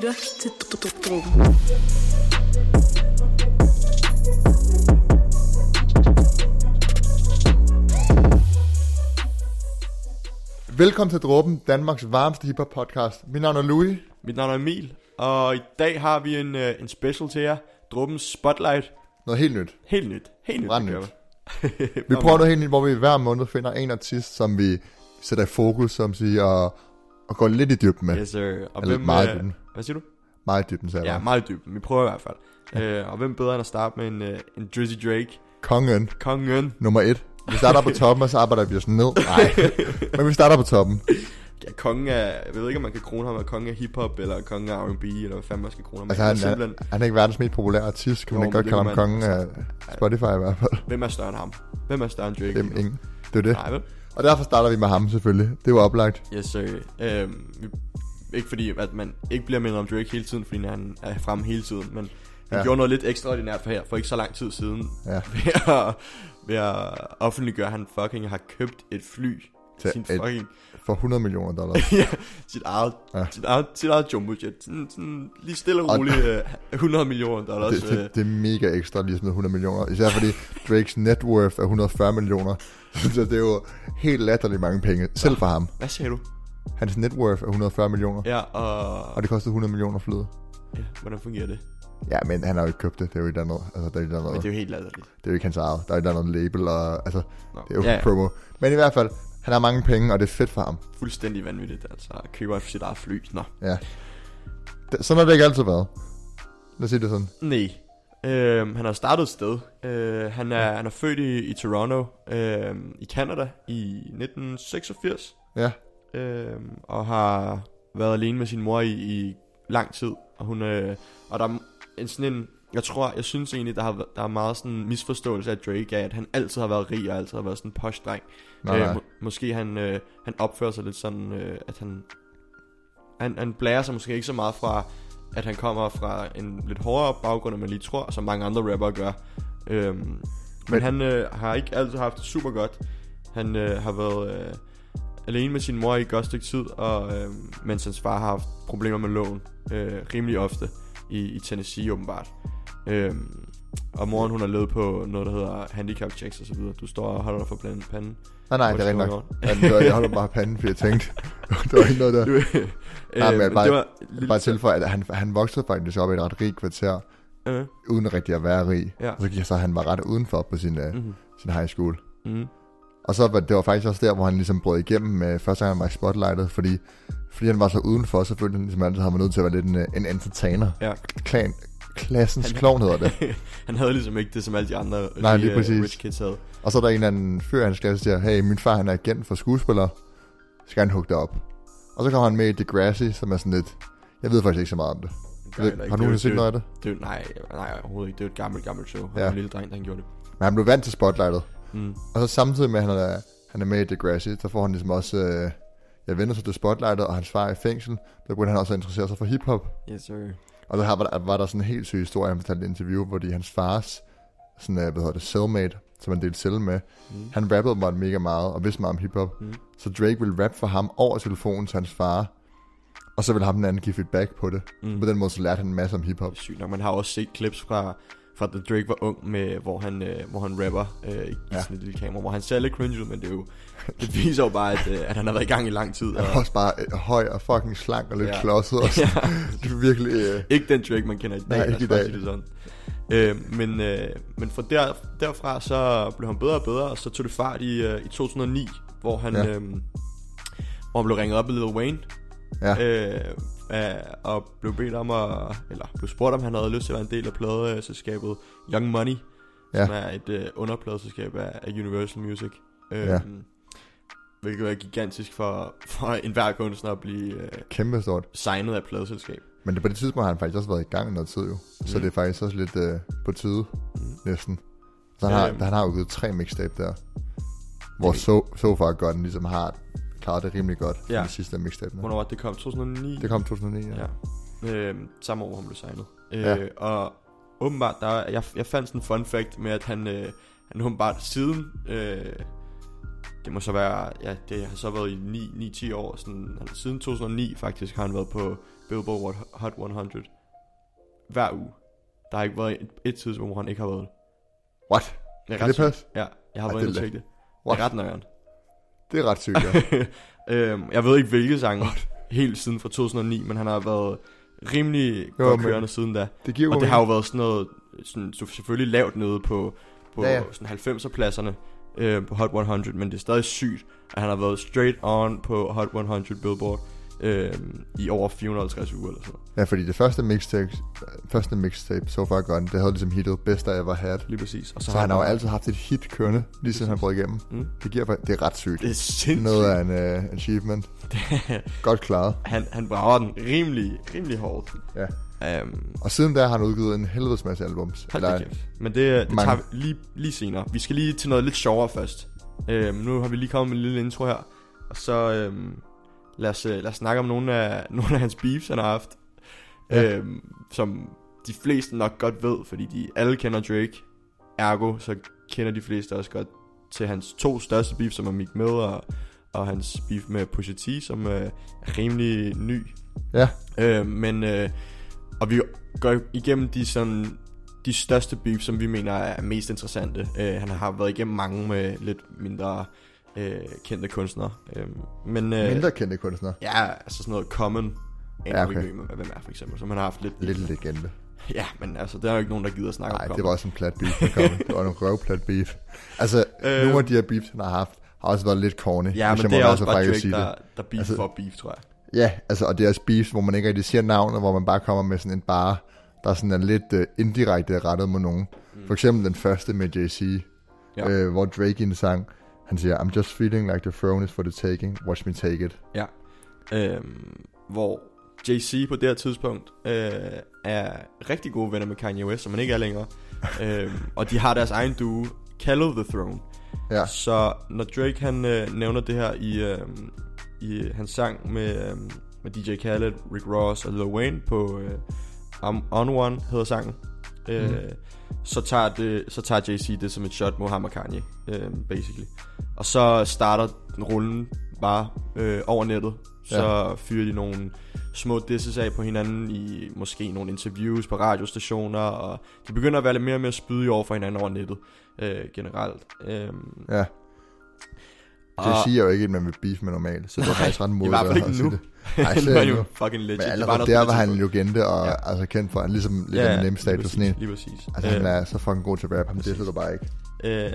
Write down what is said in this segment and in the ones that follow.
lytter til Dråben. Velkommen til Dråben, Danmarks varmeste hiphop podcast. Mit navn er Louis. Mit navn er Emil, og i dag har vi en, uh, en special til jer. Druppens Spotlight. Noget helt nyt. Helt nyt. Helt nyt. Brandnyt. det vi. Vi prøver noget helt nyt, hvor vi hver måned finder en artist, som vi sætter i fokus, som siger, og, og går lidt i dybden med. Yes, sir. Og Eller hvem, meget i øh, dybden. Hvad siger du? Meget i dybden, sagde Ja, jeg. meget i dybden. Vi prøver i hvert fald. Uh, og hvem bedre end at starte med en, uh, en Drizzy Drake? Kongen, Kongen. nummer et. Vi starter på toppen, og så arbejder vi os ned. Nej, men vi starter på toppen. Ja, kongen af... Jeg ved ikke, om man kan krone ham af kongen af hiphop, eller kongen af R&B, eller hvad fanden man skal krone ham af. Altså, han, er er, simpelthen, han er ikke verdens mest populære artist, kan man Jo, ikke godt men kalde ham kan kongen man- af Spotify i hvert fald. hvem er større end ham? Hvem er større end Drake? Det er ingen. Det er det. Nej, vel? Og derfor starter vi med ham selvfølgelig. Det var oplagt. Yes, sir. Øhm, vi, ikke fordi, at man ikke bliver mindet om Drake hele tiden, fordi han er fremme hele tiden, men han Ja. gjorde noget lidt ekstraordinært for her, for ikke så lang tid siden, Ja. ved, at, ved at offentliggøre, at han fucking har købt et fly Til sin et- fucking, For 100 millioner dollars. ja, sit eget, Ja. sit eget, sit eget jumbo jet. Sådan, sådan lige stille og roligt øh, 100 millioner dollars. Det, øh, det, det er mega ekstra lige sådan 100 millioner. Især fordi Drakes net worth er 140 millioner. Så det er jo helt latterligt mange penge. Selv for ham. Hvad sagde du? Hans net worth er 140 millioner. Ja, og... Og det kostede 100 millioner flyet. Ja, hvordan fungerer det? Ja, men han har jo ikke købt det. Det er jo ikke der noget. Altså, det er, ikke der noget. Men det er jo helt latterligt. det er jo ikke hans eget. Der er ikke der noget label. Og, altså, Nå. det er jo ja, ja. promo. Men i hvert fald, han har mange penge, og det er fedt for ham. fuldstændig vanvittigt, altså. Køber han sit eget fly. Nå. Ja. Det, sådan har det ikke altid været. Lad os sige det sådan. Nej. Øhm, han har startet et sted. Øh, han, er, han er født i, i Toronto, øh, i Canada, i 1986. Ja. Øh, og har været alene med sin mor i, i lang tid. Og, hun, øh, og der er en sådan en... Jeg tror, jeg synes egentlig, der, har, der er meget sådan misforståelse af Drake, af at han altid har været rig og altid har været sådan en posh-dreng. Nej, nej. må, måske han, øh, han opfører sig lidt sådan, øh, at han, han, han blærer sig måske ikke så meget fra, at han kommer fra en lidt hårdere baggrund, end man lige tror, som mange andre rapper gør. Øhm, men, Men- men han øh, har ikke altid haft det super godt. Han øh, har været øh, alene med sin mor i et godt stykke tid, og, øh, mens hans far har haft problemer med lån øh, rimelig ofte i, i Tennessee åbenbart. Øhm, og moren hun har levet på noget, der hedder handicap checks og så videre. Du står og holder dig for panden. panden. Nej, nej, det er rigtigt nok. jeg holder bare panden, fordi jeg tænkte, det var ikke noget der. Du, Nej, men øh, bare- det var Bare tilføje, at han, han voksede faktisk op i et ret rigt kvarter, Øh, uden rigtig at være rig. Ja. Og så jeg så, han var ret udenfor på sin, mhm, sin high school. mhm. Og så var det var faktisk også der, hvor han ligesom brød igennem med første gang han var i spotlightet, fordi, fordi han var så udenfor, så følte han ligesom altid, han var nødt til at være lidt en, øh, en entertainer. Ja. Klan, klassens Han- klovn hedder det. han havde ligesom ikke det, som alle de andre Nej, rige, lige øh, præcis. rich kids havde. Og så er der en eller anden fyr i hans klasse, der siger, hey, min far han er agent for skuespillere, skal han hugge op? Og så kommer han med i Degrassi, som er sådan lidt, jeg ved faktisk ikke så meget om det. Ved, ikke. har du nogensinde set noget af det? Det nej, nej, overhovedet ikke. Det er jo et gammelt, gammelt show. Han ja. en lille dreng, der han gjorde det. Men han blev vant til spotlightet. Mm. Og så samtidig med, at han er, han er med i Degrassi, så får han ligesom også, øh, jeg vender sig til spotlightet, og hans far er i fængsel. Der begyndte han også at interessere sig for hiphop. Yes, sir. Og der var der, var der sådan en helt syg historie, han fortalte i et interview, hvor de hans fars, sådan, øh, hvad hedder det, cellmate, som han delte celle med, Mm. han rappede bare mega meget, og vidste meget om hiphop. Mm. Så Drake ville rap for ham over telefonen til hans far, og så ville ham den anden give feedback på det. Mm. På den måde så lærte han en masse om hiphop. Sygt nok. Man har også set clips fra, fra da Drake var ung, med, hvor, han, øh, hvor han rapper øh, i, Ja. sådan et lille kamera, hvor han ser lidt cringe ud, men det, er jo, det viser jo bare, at, øh, at han har været i gang i lang tid. Han Og, var også bare øh, høj og fucking slank og lidt Ja. klodset. Og ja. det er virkelig... Øh, Ikke den Drake, man kender i dag. Nej, ikke i dag. sige Det sådan. Øh, men, øh, men fra der, derfra så blev han bedre og bedre, og så tog det fart i, øh, i 2009, hvor han, ja. øh, hvor han blev ringet op af Lil Wayne, ja. øh, øh, og blev bedt om at, eller blev spurgt om han havde lyst til at være en del af pladeselskabet Young Money, Ja. som er et øh, underpladeselskab af, af Universal Music. Øh, Ja. Hvilket er gigantisk for, for enhver kunstner at blive øh, Kæmpe stort. signet af pladeselskab. Men det, på det tidspunkt har han faktisk også været i gang noget tid jo. Så Mm. det er faktisk også lidt øh, på tide, Mm. næsten. Så han, har, Øhm. han har jo givet tre mixtape der. Hvor so, so far godt ligesom har klaret det rimelig godt. Ja. Ja. De sidste mixtape. Hvornår var det, det kom? 2009? Det kom 2009, ja. Ja. Øh, samme år, han blev signet. Øh, Ja. Og åbenbart, der, jeg, jeg fandt sådan en fun fact med, at han, øh, han åbenbart siden, øh, det må så være, ja, det har så været i 9-10 år, sådan, han, siden 2009 faktisk har han været på Billboard Hot 100 hver uge. Der har ikke været et, et tidspunkt, hvor han ikke har været det. What? Det Kan det passe? Ja, jeg har Ej, været inde det og tjekke det. Det What? er ret nøjeren. Det er ret sygt, ja. øhm, jeg ved ikke hvilke sange helt siden fra 2009, men han har været rimelig Jo, godt kørende siden da. Det giver Og det har jo været sådan noget, sådan, så selvfølgelig lavt nede på, på ja. ja. sådan 90'er pladserne øh, på Hot 100, men det er stadig sygt, at han har været straight on på Hot 100 Billboard øh, i over 450 uger eller sådan. Ja, fordi det første mixtape, første mixtape, So Far Gone, det havde ligesom hittet Best I Ever Had. Lige præcis. Og Så, så han har jo altid haft et hit kørende, lige siden han brød igennem. Mm, Det, giver, det er ret sygt. det er sindssygt. Noget af en uh, achievement. Godt klaret. han, han brager den rimelig, rimelig hårdt. Ja. Um, Og siden da har han udgivet en helvedes masse albums. Hold da kæft. Men det, det mange. tager vi lige, lige senere. Vi skal lige til noget lidt sjovere først. Øhm, nu har vi lige kommet med en lille intro her. Og så øhm, lad, os, øh, lad os snakke om nogle af, nogle af hans beefs, han har haft. Ja. Øhm, som de fleste nok godt ved, fordi de alle kender Drake. Ergo, så kender de fleste også godt til hans to største beef, som er Meek Mill og, og hans beef med Pusha T, som øh, er rimelig ny. Ja. Øh, men, øh, og vi går igennem de sådan de største beef, som vi mener er mest interessante. Øh, han har været igennem mange med lidt mindre øh, kendte kunstnere. Øh, men, øh, Mindre kendte kunstnere. Ja, altså sådan noget Common. Ja, okay. okay. Hvem er for eksempel, som han har haft lidt. Lidt legende. Ja, men altså, der er jo ikke nogen, der gider at snakke Nej, om det var også en plat beef, der kom. Det var en røvplat beef. Altså, Øh. nogle af de her beefs, han har haft, har også været lidt corny. Ja, men det er også så bare Drake, der, der beef Altså- for beef, tror jeg. Ja, altså, og det er også beefs, hvor man ikke rigtig siger navnet, hvor man bare kommer med sådan en bare, der sådan er lidt uh, indirekte rettet mod nogen. Mm. For eksempel den første med JC, Ja. øh, hvor Drake i en sang, han siger, I'm just feeling like the throne is for the taking, watch me take it. Øhm, hvor JC på det her tidspunkt øh, er rigtig gode venner med Kanye West, som man ikke er længere. øhm, og de har deres egen duo, kaldet The Throne. Ja, Så når Drake han øh, nævner det her i, øh, i hans sang med, øh, med DJ Khaled, Rick Ross og Lil Wayne på øh, I'm On One hedder sangen, øh, Mm. så, tager det, så tager JC det som et shot mod ham og Kanye, øh, basically. Og så starter den rullen bare øh, over nettet. Så ja. fyrer de nogle små disses af på hinanden i måske nogle interviews på radiostationer, og de begynder at være lidt mere og mere spydige over for hinanden over nettet øh, generelt. Øhm, ja. Og- JC er jo ikke en, man vil beef med normalt, så det er faktisk ret i modigt hvert fald at ikke nu. det. Nej, nu er jo fucking legit. Men Det allerede noget der var det han en legende, og Ja. altså kendt for, han ligesom lidt af en nem lige status præcis, sådan en. Lige præcis. Altså, han er så fucking god til rap, han præcis. disser du bare ikke. øh,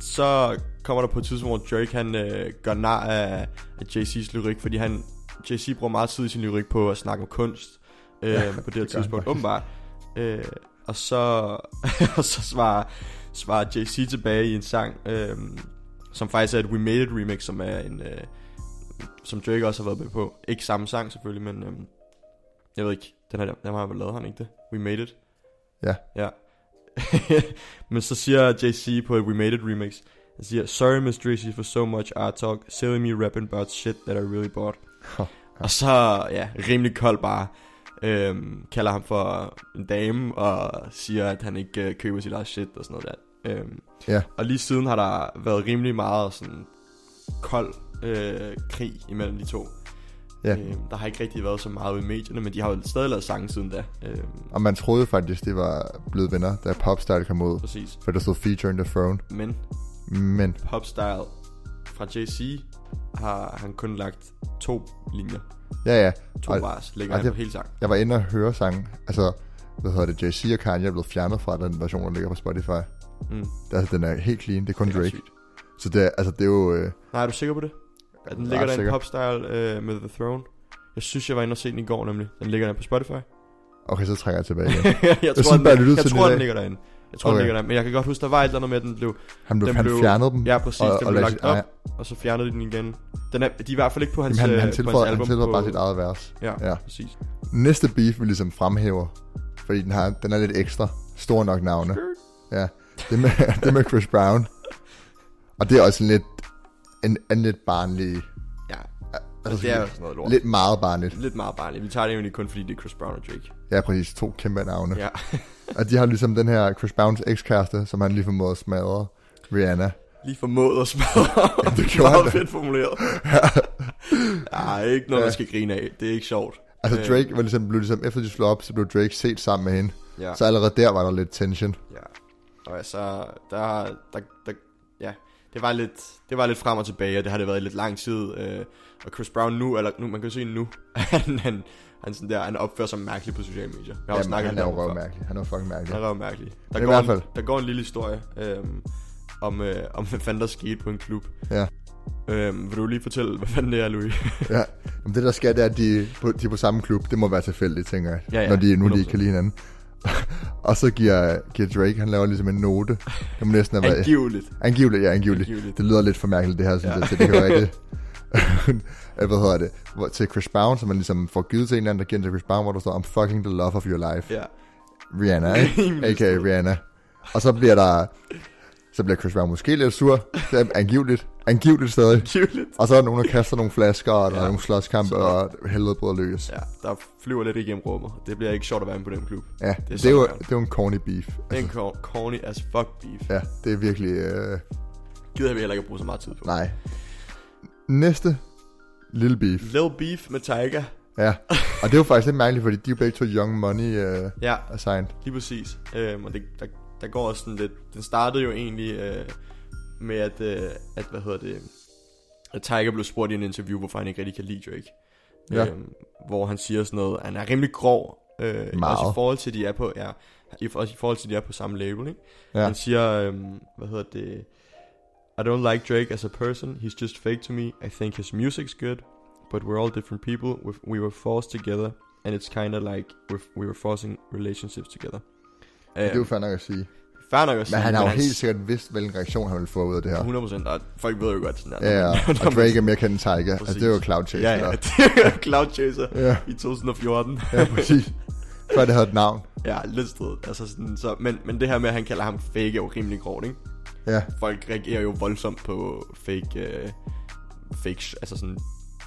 så kommer der på et tidspunkt, hvor Drake han øh, gør nar af, af JC's lyrik, fordi han, JC bruger meget tid i sin lyrik på at snakke om kunst øh, Ja, ja, på det her det tidspunkt, åbenbart. Øh, og så, og så svarer, svarer JC tilbage i en sang, øh, som faktisk er et We Made It remix, som er en... Øh, som Drake også har været med på. Ikke samme sang selvfølgelig, men øhm, jeg ved ikke, den, her, den har vel lavet han ikke det? We Made It? Ja. Ja. men så siger JC på et We Made It remix, han siger, Sorry Miss Drizzy for so much art talk, selling me rapping about shit that I really bought. Og så, ja, rimelig kold bare, øhm, kalder ham for en dame, og siger, at han ikke øh, køber sit eget shit og sådan noget der. Øhm, Ja. Og lige siden har der været rimelig meget sådan kold øh, krig imellem de to. Ja. Øhm, der har ikke rigtig været så meget i medierne, men de har jo stadig lavet sange siden da. Øhm, Og man troede faktisk, det var blevet venner, da Popstyle kom ud. præcis. For der stod Featuring the Throne. Men Men Popstyle fra JC har han kun lagt to linjer. ja, ja. To Og- bars ligger og han det- på hele sang. Jeg var inde og høre sangen. Altså, hvad hedder det, JC og Kanye er blevet fjernet fra den version, der ligger på Spotify. Mm. Det, altså, den er helt clean, det er kun Det er Drake. Så det er, altså, det er jo... Øh, Nej, er du sikker på det? At den ligger der i sikker. Popstyle øh, med The Throne? Jeg synes, jeg var inde og se den i går nemlig. Den ligger der på Spotify. Okay, så trækker jeg tilbage igen. jeg synes tror, den, jeg til tror, den ligger derinde. Jeg tror, Okay. den ligger der. Men jeg kan godt huske, der var et eller andet med, at den blev... Han, blev, Den han blev- fjernede dem. Ja, præcis. og, den og blev lagt op, og så fjernede de den igen. Den er, de er i hvert fald ikke på hans, Jamen, han, øh, han på hans han album. tilføjer på, bare sit eget vers. Ja, Ja. ja, præcis. Næste beef vi ligesom fremhæver, fordi den, har, den er lidt ekstra. Stor nok navne. Ja, det med, det med Chris Brown. Og det er også en lidt, en, en lidt barnlig, Ja, altså, det er jo sådan noget lort. lidt meget barnligt. Lidt meget barnligt. Vi tager det egentlig kun, fordi det er Chris Brown og Drake. Ja, præcis. To kæmpe navne. Ja. Og de har ligesom den her Chris Browns ekskæreste, som han lige formåede at smadre. Rihanna. Lige formået at smadre. det det gjorde han. fedt formuleret. ja, ikke noget, Ja. man skal grine af. Det er ikke sjovt. Altså Øh. Drake var ligesom, blev ligesom, efter de slog op, så blev Drake set sammen med hende. Ja. Så allerede der var der lidt tension. Ja. Og altså, der, der, der, ja, det var lidt, det var lidt frem og tilbage, og det har det været i lidt lang tid. Øh, og Chris Brown nu, eller nu, man kan jo se nu, han, han, han, sådan der, han opfører sig mærkeligt på sociale medier. Jeg har Jamen, snakket han er jo røvmærkelig. Han er jo fucking mærkelig. Han er mærkelig. Der, Men i går hvert en, fald. der går en lille historie øhm, om, øh, om, hvad fanden der skete på en klub. Ja. Øhm, vil du lige fortælle, hvad fanden det er, Louis? Ja, men det der sker, det er, at de, på, de er på samme klub. Det må være tilfældigt, tænker jeg. Ja, ja, når de, nu de 100%. ikke kan lide hinanden. og så giver, giver Drake, han laver ligesom en note. Det må næsten have været... Angiveligt. Angiveligt, ja, angiveligt. Angiveligt. Det lyder lidt for mærkeligt, det her, synes Ja. jeg. Så det rigtigt. Øh, hvad hedder det? Hvor, til Chris Brown, som man ligesom får givet til en eller anden, der giver den til Chris Brown, hvor der står, I'm fucking the love of your life. Ja. Rihanna, ikke? A.k.a. Rihanna. Og så bliver der... Så bliver Chris Brown måske lidt sur. Det er angiveligt. Angiveligt stadig. Angiveligt. Og så er der nogen, der kaster nogle flasker, og der Ja. er nogle slåskampe, og helvede bryder løs. Ja, der flyver lidt igennem rummet. Det bliver ikke sjovt at være med på den klub. Ja, det, det, sådan, er jo, det er. det er jo en corny beef. Det er en cor- corny as fuck beef. Ja, det er virkelig... Øh, Gider vi heller ikke at bruge så meget tid på. nej. Næste lille beef. Lil Beef med Tyga. Ja, og det er jo faktisk lidt mærkeligt, fordi de er jo begge to Young Money øh, Ja, assigned. lige præcis. Øhm, og det, der, der går også sådan lidt... Den startede jo egentlig øh, med, at, øh, at, hvad hedder det... At Tyga blev spurgt i en interview, hvorfor han ikke rigtig kan lide Drake. Ja. Øhm, hvor han siger sådan noget... Han er rimelig grov. Øh, Også Meget. i forhold til, de er på... Ja, i, også i forhold til, de er på samme label, ikke? Ja. Han siger, øhm, hvad hedder det... I don't like Drake as a person. He's just fake to me. I think his music's good, but we're all different people. We, we were forced together, and it's kind of like we were forcing relationships together. Det er jo Um, fair nok at sige. fair nok at sige, Men han har jo hans- helt sikkert vidst, hvilken reaktion han ville få ud af det her. 100%, og folk ved jo godt sådan der. Ja, ja. og Drake er mere kendt end Tiger. Altså, det er jo. Cloud Chase. Ja, ja, det er Cloud Chaser ja. i 2014. ja, præcis. Før det havde et navn. ja, lidt sted. Altså sådan, så, men, men det her med, at han kalder ham fake, er jo rimelig grovt, ikke? Ja, folk reagerer jo voldsomt på fake, øh, fake altså sådan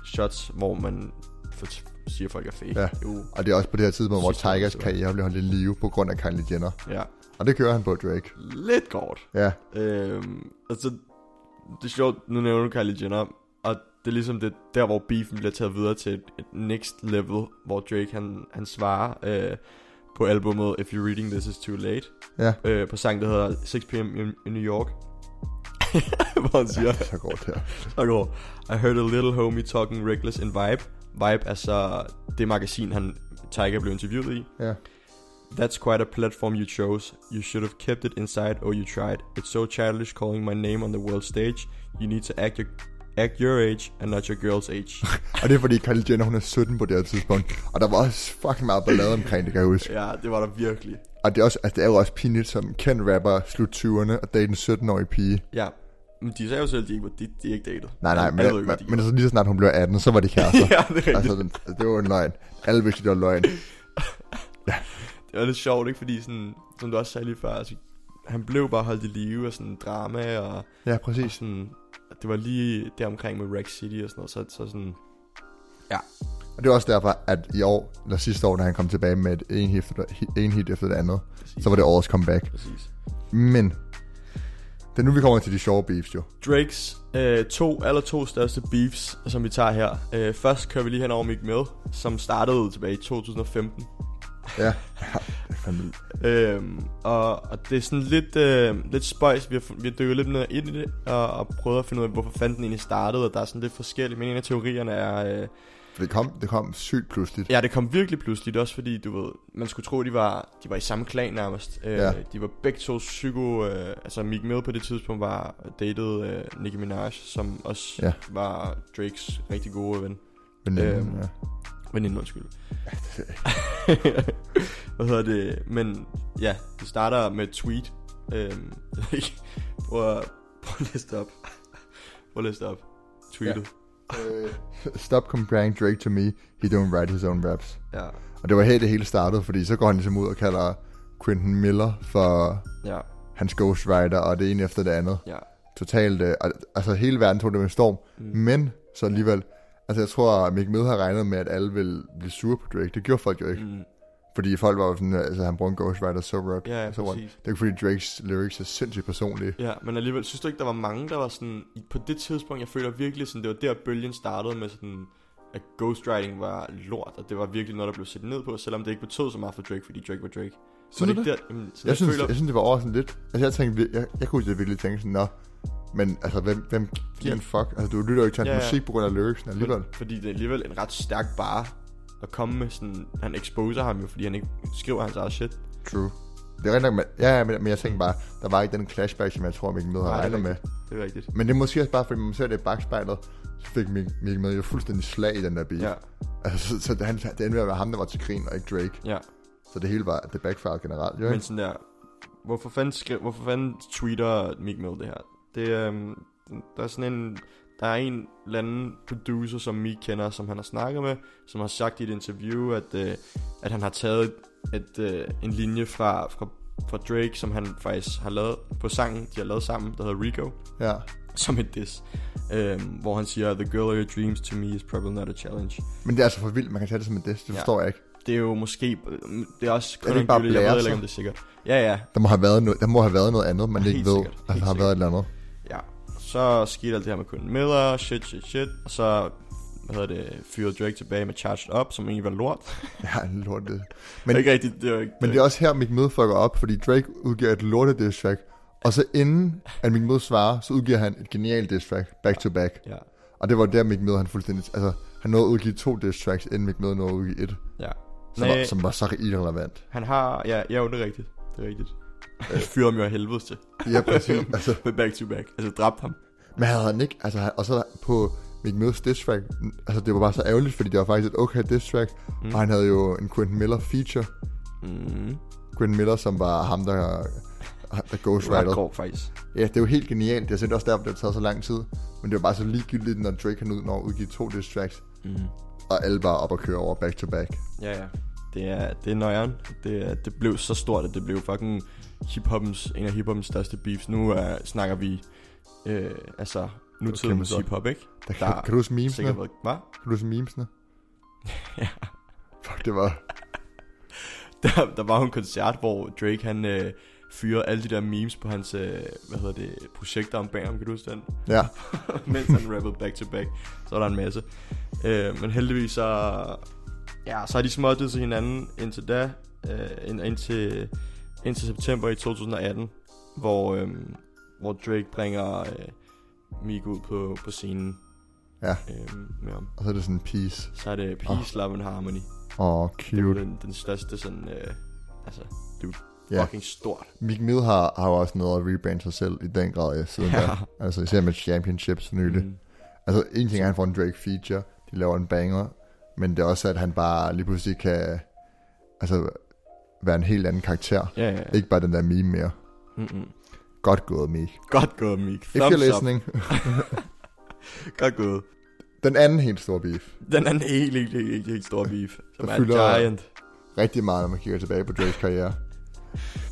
shots, hvor man for, siger, folk er fake. Ja. Jo, og det er også på det her tidspunkt, hvor Tigers så. karriere bliver holdt i live på grund af Kylie Jenner. ja. Og det kører han på, Drake. Lidt kort. Ja, Øhm, altså, det er sjovt, nu nævner du Kylie Jenner, og det er ligesom det, der, hvor beefen bliver taget videre til et, et next level, hvor Drake, han, han svarer øh, på albumet If You're Reading This Is Too Late, ja. øh, på sang, der hedder 6pm in, in New York, hvor han siger, Så går det her. Tak over. I heard a little homie talking reckless in Vibe. Vibe er så det magasin, han Tiger blev interviewet i. Ja. That's quite a platform you chose. You should have kept it inside, or you tried. It's so childish calling my name on the world stage. You need to act your, act your age and not your girl's age. Og det er fordi Kylie Jenner, hun er 17 på det her tidspunkt. Og der var også fucking meget ballade omkring det, kan jeg huske. ja, det var der virkelig. Og det er, også, altså, det er jo også pinligt som kendt rapper, slut 20'erne, og date en 17-årig pige. Ja. Men de sagde jo selv, at de ikke var de, de ikke datet. Nej, nej, Alle men, jo men, men altså, lige så snart hun blev 18, så var de kærester. ja, det er rigtigt. altså, den- altså, det var en løgn. Alle vidste, det var løgn. Det var lidt sjovt, ikke? Fordi sådan, som du også sagde lige før, altså, han blev bare holdt i live af sådan drama og Ja, Og præcis. sådan, det var lige der omkring med Rack City og sådan noget, så, så sådan, Og det var også derfor, at i år, eller sidste år, da han kom tilbage med et en hit efter, en hit efter det andet, præcis, så var det årets comeback. præcis. Men, det er nu, vi kommer til de sjove beefs jo. Drakes øh, to, aller to største beefs, som vi tager her. Øh, først kører vi lige hen over Mick Mill, som startede tilbage i 2015. Ja, ja det er fandme. Øhm, og, og det er sådan lidt, øh, lidt spøjs. Vi har, vi har dykket lidt ned ind i det, og, og prøvet at finde ud af, hvorfor fanden den egentlig startede. Og der er sådan lidt forskelligt. Men en af teorierne er... Øh, For det kom, det kom sygt pludseligt. Ja, det kom virkelig pludseligt, også fordi, du ved, man skulle tro, de var, de var i samme klan nærmest. Øh, Ja. De var begge to psyko, øh, altså Meek Mill på det tidspunkt var datet øh, Nicki Minaj, som også Ja. var Drakes rigtig gode ven. Øhm, øhm, ja. Veninde, undskyld. Hvad hedder det? Men ja, det starter med et tweet. Øhm, prøv, at, prøv at læse det op. Prøv at læse det op. Tweetet. Øh, Stop comparing Drake to me. He don't write his own raps. Ja. Og det var her, det hele startede, fordi så går han ligesom ud og kalder Quentin Miller for Ja. hans ghostwriter, og det ene efter det andet. Ja. Totalt, øh, al- altså hele verden tog det med storm. Mm. Men så alligevel, altså jeg tror, at Mick Mill har regnet med, at alle ville blive sure på Drake. Det gjorde folk jo ikke. Mm. Fordi folk var jo sådan, altså han brugte ghostwriter, so rap. Ja, ja, så on. Det er fordi Drakes lyrics er sindssygt personlige. Ja, men alligevel, synes du ikke, der var mange, der var sådan, på det tidspunkt, jeg føler virkelig sådan, det var der bølgen startede med sådan, at ghostwriting var lort, og det var virkelig noget, der blev set ned på, selvom det ikke betød så meget for Drake, fordi Drake var Drake. Så det ikke der, jamen, så Jeg, jeg, synes, føler, jeg synes, det var over sådan lidt. Altså, jeg tænkte, jeg, jeg kunne jeg virkelig tænkte sådan, nå, men altså, hvem, hvem giver en fuck? Altså, du lytter jo ikke til hans Ja, ja. musik på grund af lyricsen alligevel. For, fordi det er alligevel en ret stærk bare at komme med sådan... Han exposer ham jo, fordi han ikke skriver hans eget shit. True. Det er rigtig nok, men, ja, men, men jeg tænker bare, der var ikke den clashback, som jeg tror, Mikkel Med har regnet med. Det er rigtigt. Men det er måske også bare, fordi man ser det i bagspejlet, så fik Mikkel Mikkel Med jo fuldstændig slag i den der beat. Ja, Altså, så, så det, han, det endte med at være ham, der var til grin, og ikke Drake. ja. Så det hele var, det backfired generelt, jo Men ikke? sådan der... Hvorfor fanden, skriver, hvorfor fanden tweeter Meek Mill det her? Det er... Um, der er sådan en... Der er en eller anden producer, som Meek kender, som han har snakket med, som har sagt i et interview, at, uh, at han har taget et, uh, en linje fra, fra, fra Drake, som han faktisk har lavet på sangen, de har lavet sammen, der hedder Rico. Ja. som et diss, øhm, hvor han siger, The girl of your dreams to me is probably not a challenge. Men det er altså for vildt, man kan tage det som en diss. Det Ja. forstår jeg ikke. Det er jo måske, det er også Er det ikke bare kun jeg ved ikke, om det er sikkert. Ja, ja, Der må have været noget, der må have været noget andet, man ikke ved. sikkert, Altså, der har sikkert. været et eller andet. Så skete alt det her med Quentin Miller, shit, shit, shit, og så, hvad hedder det, fyrede Drake tilbage med Charged Up, som egentlig var lort. Ja, en lort det. Men, Men- ikke rigtigt, det var ikke, Men det er også her, Mick Mød fucker op, fordi Drake udgiver et lortet diss track, og så inden at Mick Mød svarer, så udgiver han et genialt diss track, back to back. Ja, Og det var der, Mick Mød han fuldstændig, altså han nåede at udgive to diss tracks, inden Mick Mød nåede at udgive et, ja. som, Nej. var, som var så irrelevant. Han har, ja, ja, jo, det er rigtigt, det er rigtigt. Han fyrede ham jo af helvede til, Ja, præcis. altså, med back to back, altså dræbte ham. men havde han ikke, altså, og så på Mick Møds diss track, altså det var bare så ærgerligt, fordi det var faktisk et okay diss track, mm. og han havde jo en Quentin Miller feature, Mm. Quentin Miller, som var ham, der, der Ret ghostwriter. grov, faktisk. Ja, det er jo helt genialt. Det er også derfor, det har taget så lang tid. Men det var bare så ligegyldigt, når Drake han ud når udgive to diss tracks, Mm. og alle bare op og køre over back to back. Ja, ja. Det er, det er nøjeren. Det, er, det blev så stort, at det blev fucking hiphoppens, en af hiphoppens største beefs. Nu er, snakker vi, øh, altså, nutidens kæmpe hiphop, ikke? Der, kan, Der kan du huske memesene? Sikkert hvad? Kan du huske memesene? Ja. Fuck, det var... Der, der var jo en koncert, hvor Drake, han øh, fyrede alle de der memes på hans, øh, hvad hedder det, projekter om bag ham, kan du huske den? Ja, mens han rappede back to back. Så var der en masse. Øh, men heldigvis så... Ja, så har de småttet til hinanden indtil da. Øh, ind, indtil, indtil september i 2018. Hvor, øh, hvor Drake bringer øh, Meek ud på, på scenen ja. øh, med ham. Og så er det sådan piece. Så er det Peace, Love and Harmony. Åh, oh, Det er cute. den, den største sådan... Øh, altså, det er Ja. fucking stort. Mick Mill har, har jo også noget at rebrande sig selv i den grad ja, siden Ja. da. Altså især med championships nylig. Mm. Altså en ting er, at han får en Drake feature. De laver en banger. Men det er også, at han bare lige pludselig kan... Altså være en helt anden karakter. Ja, ja. Ikke bare den der meme mere. Mm-mm. Godt gået, Meek. Godt gået, you're Thumbs up. listening. Godt gået. Den anden helt store beef. Den er en helt, helt, helt, helt, helt stor beef. Som Der er giant. Rigtig meget, når man kigger tilbage på Drakes karriere.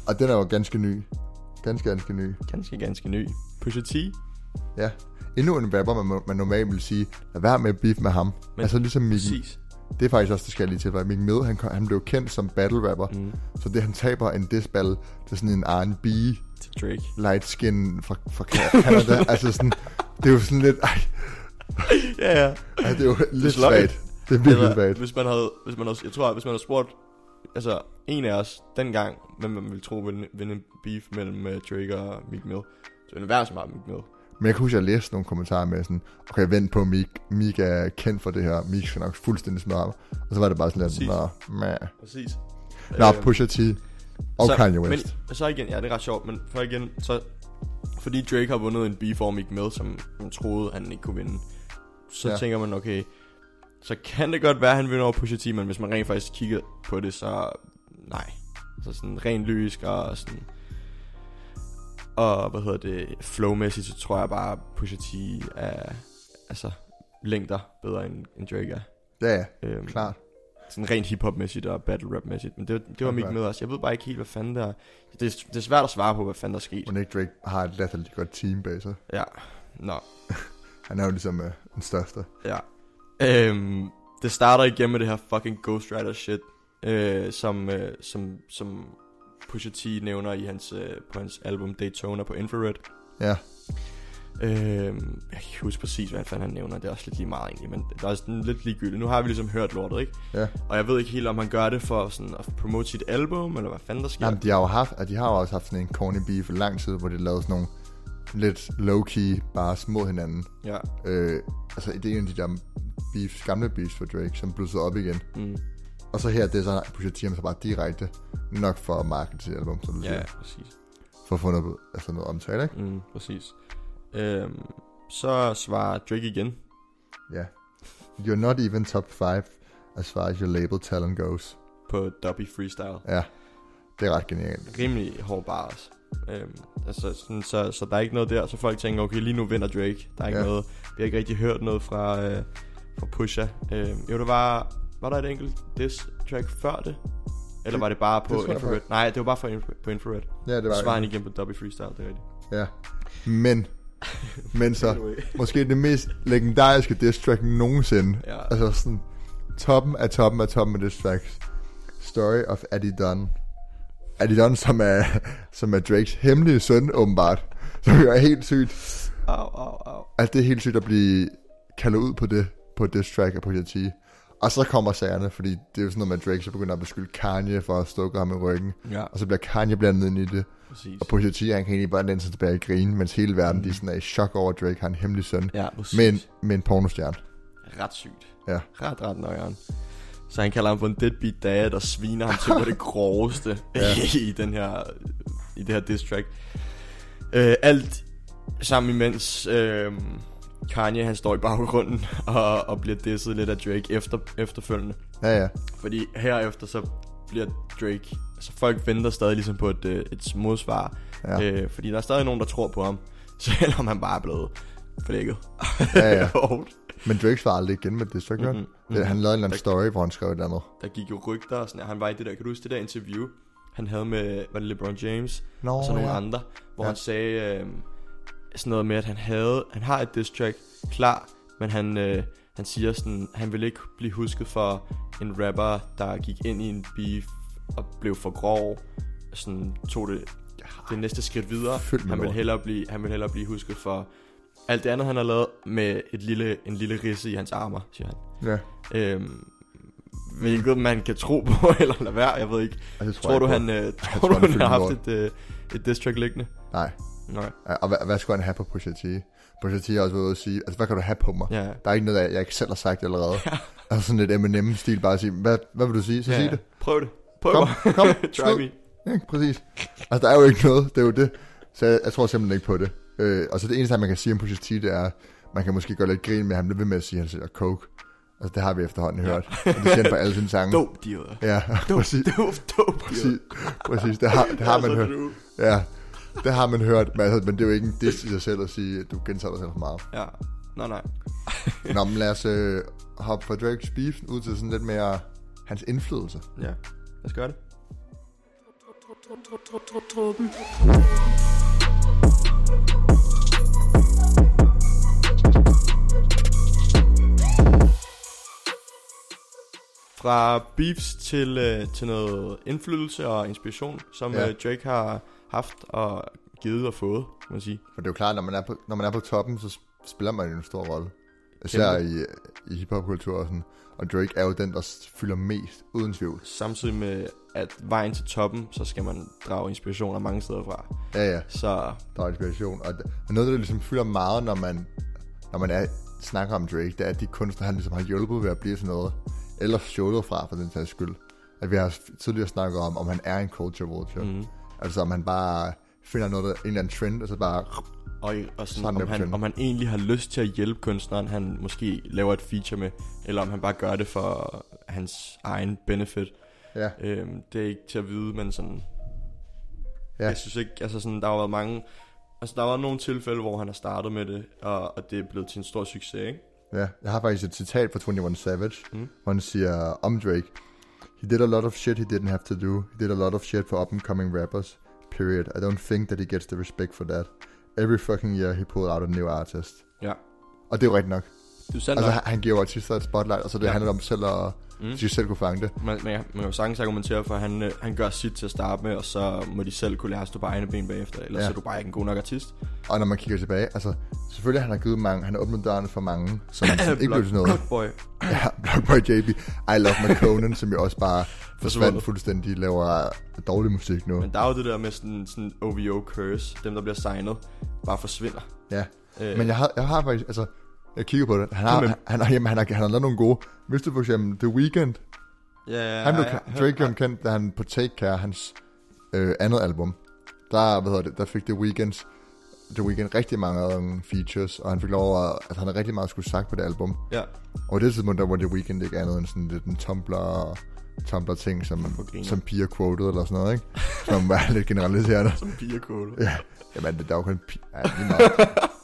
Og den er jo ganske ny. Ganske, ganske ny. Ganske, ganske ny. Pusha T. Ja. Endnu en rapper, man, man normalt vil sige, lad være med at beef med ham. Men- altså ligesom Mick, Præcis. Det er faktisk også, det skal jeg lige til, for Mick Mill, han, han blev kendt som battle rapper. Mm. Så det, han taber en diss battle til sådan en R&B Drake. light skin fra, fra Ca- Canada. altså sådan, det er jo sådan lidt, ej, ja, ja. ej det er jo lidt svagt. Det er virkelig Eller, svagt. hvis man havde, hvis man havde, jeg tror, hvis man havde spurgt, altså en af os dengang, hvem man ville tro ville vinde en beef mellem uh, Drake og Meek Mill, så ville det være så meget Meek Mill. Men jeg kan huske, at jeg læste nogle kommentarer med sådan, okay, vent på, Meek, Meek er kendt for det her. Meek skal nok fuldstændig smadre ham. Og så var det bare sådan lidt, nå, meh. Præcis. Nå, Øhm, Pusha T og så- Kanye West. Men så igen, ja, det er ret sjovt, men for igen, så fordi Drake har vundet en beef over Meek Mill, som man troede, han ikke kunne vinde, så. Ja. tænker man, okay, så kan det godt være, at han vinder over Pusha T, men hvis man rent faktisk kigger på det, så nej. Så sådan rent lyrisk og sådan... Og hvad hedder det, flowmæssigt, så tror jeg bare, Pusha T er, altså, længder bedre end, end Drake er. Ja, ja, Øhm, klart. sådan rent hiphop-mæssigt og battle rap-mæssigt. Men det, var- det var Meek klart. Mill også. Jeg ved bare ikke helt, hvad fanden der er. Det, er- det er svært at svare på, hvad fanden der er sket. Men ikke Drake har et latterligt godt team bag sig. Ja, nå, Han er jo ligesom uh, den største. ja. Øhm, det starter igen med det her fucking Ghostwriter shit, øh, som, øh, som, som Pusha T nævner i hans, øh, på hans album Daytona på Infrared. Ja, Øh, jeg kan ikke huske præcis, hvad fanden han nævner. Det er også lidt lige meget egentlig, men det er sådan lidt ligegyldigt. Nu har vi ligesom hørt lortet, ikke? Ja. Og jeg ved ikke helt, om han gør det for sådan at promote sit album, eller hvad fanden der sker. Jamen, de har jo haft, og de har jo også haft sådan en corny beef for lang tid, hvor de lavede sådan nogle lidt low-key bars mod hinanden. Ja. Øh, altså, det er en af de der beefs, gamle beefs for Drake, som blussede op igen. Mm. Og så her, det er så Pusha T, så bare direkte nok for at markete sit album, som du Ja, siger. præcis. For at få noget, altså noget omtale, ikke? Mm, præcis. Øhm, så svarer Drake igen. Ja. You're not even top 5 as far as your label talent goes. på Dobby Freestyle. Ja, det er ret genialt. Rimelig hård bar også. Øhm, altså, sådan, så, så der er ikke noget der, så folk tænker, okay, lige nu vinder Drake. Der er ikke Ja. noget, vi har ikke rigtig hørt noget fra, øh, fra Pusha. Øhm, jo, det var, var der et enkelt diss track før det? Eller Det- var det bare på det Infrared? Nej, det var bare for på Infrared. Ja, det var Så var han igen på Dobby Freestyle, det er rigtigt. Ja. Men, men så, måske det mest legendariske diss track nogensinde. Ja. Altså sådan, toppen af toppen af toppen af diss tracks. Story of Eddie Dunn. Eddie Dunn, som er, som er Drakes hemmelige søn, åbenbart. Som jo er helt sygt. Au, au, au. Altså, det er helt sygt at blive kaldet ud på det, på diss track af Pusha T. Og så kommer sagerne, fordi det er jo sådan noget med, at Drake så begynder at beskylde Kanye for at stukke ham i ryggen. Ja, Og så bliver Kanye blandet ind i det. præcis. Og Pusha T, han kan egentlig bare læne sig tilbage og grine, mens hele verden, Mm. de er sådan er i chok over, at Drake har en hemmelig søn. Ja, præcis. Med en, med en pornostjerne. Ret sygt. Ja. Ret, ret nøjeren. Så han kalder ham for en deadbeat dad, der sviner ham til på det groveste Ja. i den her i det her diss track. Øh, alt sammen imens øh, Kanye han står i baggrunden og, og bliver disset lidt af Drake efter, efterfølgende. Ja, ja. Fordi herefter så bliver Drake... Altså folk venter stadig ligesom på et, øh, et modsvar. Ja. Øh, fordi der er stadig nogen, der tror på ham. Selvom han bare er blevet flækket. Ja, ja. Men Drake svarede aldrig igen med det, så mm-hmm. Mhm, det, Han lavede en eller anden story, hvor han skrev et eller andet. der gik jo rygter og sådan, at han var i det der, kan du huske det der interview, han havde med, var det LeBron James, Nå, og så nogle ja. andre, hvor ja. han sagde øh, sådan noget med, at han havde, han har et diss track klar, men han, øh, han siger sådan, han vil ikke blive husket for en rapper, der gik ind i en beef og blev for grov, sådan tog det, det næste skridt videre. Han vil, hellere blive, han vil hellere blive husket for alt det andet, han har lavet med et lille, en lille risse i hans armer, siger han. Ja, Øhm, hvilket man kan tro på, eller lade være, jeg ved ikke. det tror, Tror, jeg du, på. han, øh, tror tror, du, han har haft et, øh, et diss track liggende? Nej. Nej. Ja, Og hvad, hvad skulle han have på Pusha T? Pusha T har også været ude at sige, altså hvad kan du have på mig? Ja. Der er ikke noget, jeg, jeg ikke selv har sagt allerede. Altså sådan lidt Eminem-stil, bare at sige, hvad, hvad vil du sige? Så ja. sig det. Prøv det. Prøv Kom, kom, Try me. Ja, præcis. Altså, der er jo ikke noget, det er jo det. Så jeg, jeg tror simpelthen ikke på det. Øh, og så det eneste, man kan sige om Pusha T, det er, man kan måske gøre lidt grin med, han bliver ved med at sige, at han sælger coke. Altså, det har vi efterhånden hørt. Og det siger på alle sine sange. Dope dealer. Ja, Dope, præcis. dope, dope Præcis, dealer. præcis. Det har, det har man Altså, hørt. du- Ja, det har man hørt, men, altså, men det er jo ikke en diss i sig selv at sige, at du gentager dig selv for meget. Ja. Nej, nej. Nå, men lad os øh, hoppe fra Drake's beef ud til sådan lidt mere hans indflydelse. Ja. Lad os gøre det. Truppen. Fra beefs til, øh, til noget indflydelse og inspiration, som Ja. ja. øh, Drake har haft og givet og fået, kan man sige. For det er jo klart, når man er på, når man er på toppen, så spiller man jo en stor rolle. Især i, i hiphop-kultur og sådan. Og Drake er jo den, der fylder mest, uden tvivl. Samtidig med, at vejen til toppen, så skal man drage inspirationer mange steder fra. Ja, ja, Så der er inspiration. Og, og noget, der ligesom fylder meget, når man, når man er, snakker om Drake, det er, at de kunstnere, han ligesom har hjulpet ved at blive sådan noget. Eller stjålet fra, for den sags skyld. At vi har tidligere snakket om, om han er en culture vulture. Mm. Altså om han bare finder noget, en eller anden trend, og så bare... Og, og sådan, Sådan om, han, om han egentlig har lyst til at hjælpe kunstneren, han måske laver et feature med, eller om han bare gør det for hans egen benefit. Ja, Øhm, det er ikke til at vide, men sådan... Ja. Jeg synes ikke, altså sådan, der har været mange... Altså, der været nogle tilfælde, hvor han har startet med det, og, og det er blevet til en stor succes, ikke? ja. Jeg har faktisk et citat fra 21 Savage, Mm. hvor han siger om Drake. He did a lot of shit he didn't have to do. He did a lot of shit for up-and-coming rappers. Period. I don't think that he gets the respect for that. Every fucking year he pulled out a new artist. Ja. Og det er rigtigt nok. Er sandt Altså, han, giver jo artister et spotlight, og så det. Ja. handler om selv at, Mm. De skal selv kunne fange det. Man, man, man kan jo sagtens argumentere for, at han, øh, han gør sit til at starte med, og så må de selv kunne lære at stå på egne ben bagefter, ellers Ja. ja. er du bare ikke en god nok artist. Og når man kigger tilbage, altså selvfølgelig han har givet mange, han har åbnet dørene for mange, som ikke blev til noget. Blockboy. Ja, Blockboy JB, I Love McConan, som jo også bare forsvandt fuldstændig, laver dårlig musik nu. Men der er jo det der med sådan, sådan OVO curse, dem der bliver signet, bare forsvinder. Ja, Øh, men jeg har, jeg har faktisk, altså, jeg kigger på det, han har, han, han, jamen, han, har, han har lavet nogle gode, hvis du for eksempel The Weeknd, ja, ja, han blev, ja, Drake blev kendt, da han på Take Care, hans øh, andet album, der, hvad hedder det, der fik The Weeknd, The Weeknd rigtig mange um, features, og han fik lov at, at han rigtig meget skulle sagt på det album. Ja, Og det tidspunkt, der var The Weeknd ikke andet end sådan lidt en Tumblr, Tumblr ting, som, som piger quoted eller sådan noget, ikke? Som var lidt generaliserende. som pigerkåle. Ja, jamen det er jo kun pi- ja, lige meget.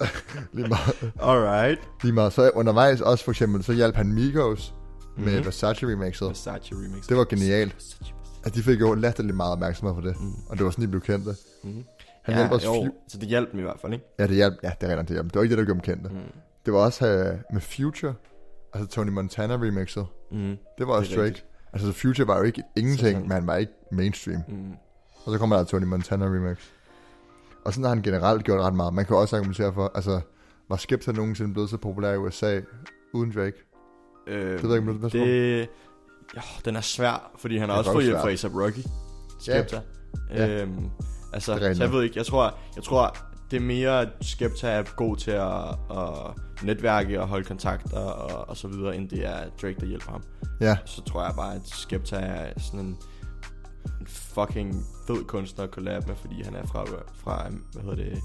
lige meget. Alright. Lige meget. Så undervejs også for eksempel, så hjalp han Migos med Mhm. Versace remixet. Versace remix. Det var genialt. Versace. At de fik jo latterligt meget opmærksomhed for det. Mm. Og det var sådan, de blev kendte. Mm. Han ja, hjalp også jo, så det hjalp dem i hvert fald, ikke? Ja, det hjalp. Ja, det er rigtigt, det hjalp. Det var ikke det, der gjorde dem kendte. Mm. Det var også uh, med Future. Altså Tony Montana remixet. Mm. Det var også Det er Drake. Altså Future var jo ikke ingenting, Sådan. men han var ikke mainstream. Mm. Og så kommer der Tony Montana remix. Og sådan har han generelt gjort ret meget. Man kan også argumentere for, altså, var Skepta nogensinde blevet så populær i USA uden Drake? Øh, ved jeg ikke, om du? det, jo, den er svær, fordi han har Det også fået hjælp fra A$AP Rocky. Skepta. Ja. Ja. Øhm, altså, Det er rigtigt så jeg ved ikke, jeg tror, jeg tror, det er mere, at Skepta er god til at, at netværke og holde kontakt og, og, så videre, end det er Drake, der hjælper ham. Ja, Så tror jeg bare, at Skepta er sådan en, en fucking fed kunstner at collab med, fordi han er fra, fra hvad hedder det,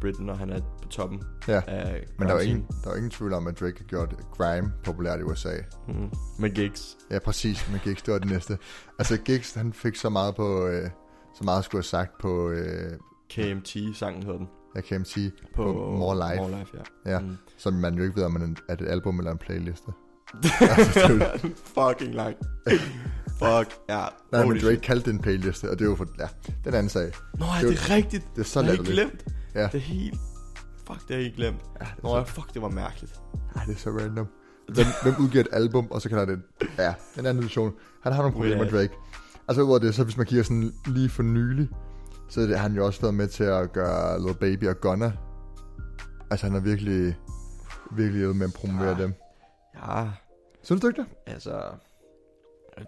Britain, og han er på toppen ja. af Men der er, ingen, der er ingen tvivl om, at Drake har gjort grime populært i USA. Mhm. Med gigs. Ja, præcis. Men Giggs, det var det næste. Altså, Giggs, han fik så meget på... Øh, så meget skulle have sagt på... Øh, KMT-sangen hedder den. kan sige, På, På More Life. More Life, ja. Ja. Mm. som man jo ikke ved, om man er det et album eller en playliste. altså, det er Fucking lang. Fuck, ja. nej, men Drake shit. kaldte det en playliste, og det er jo for... Ja, den anden sag. Nå, ja, det er det er rigtigt. Det er så Det har jeg latterligt. glemt. Ja. Det er helt... Fuck, det jeg ikke glemt. Ja, det er, Nå, ja, så, fuck, det var mærkeligt. ja, det er så random. Hvem, hvem udgiver et album, og så kalder det... Ja, den anden edition. Han har nogle problemer. Drake. Altså udover det, så hvis man kigger sådan lige for nylig, så det, han jo også været med til at gøre Lil Baby og Gunna. Altså han har virkelig, virkelig hjulpet med at promovere Ah. dem. Ja, Synes du ikke det? altså...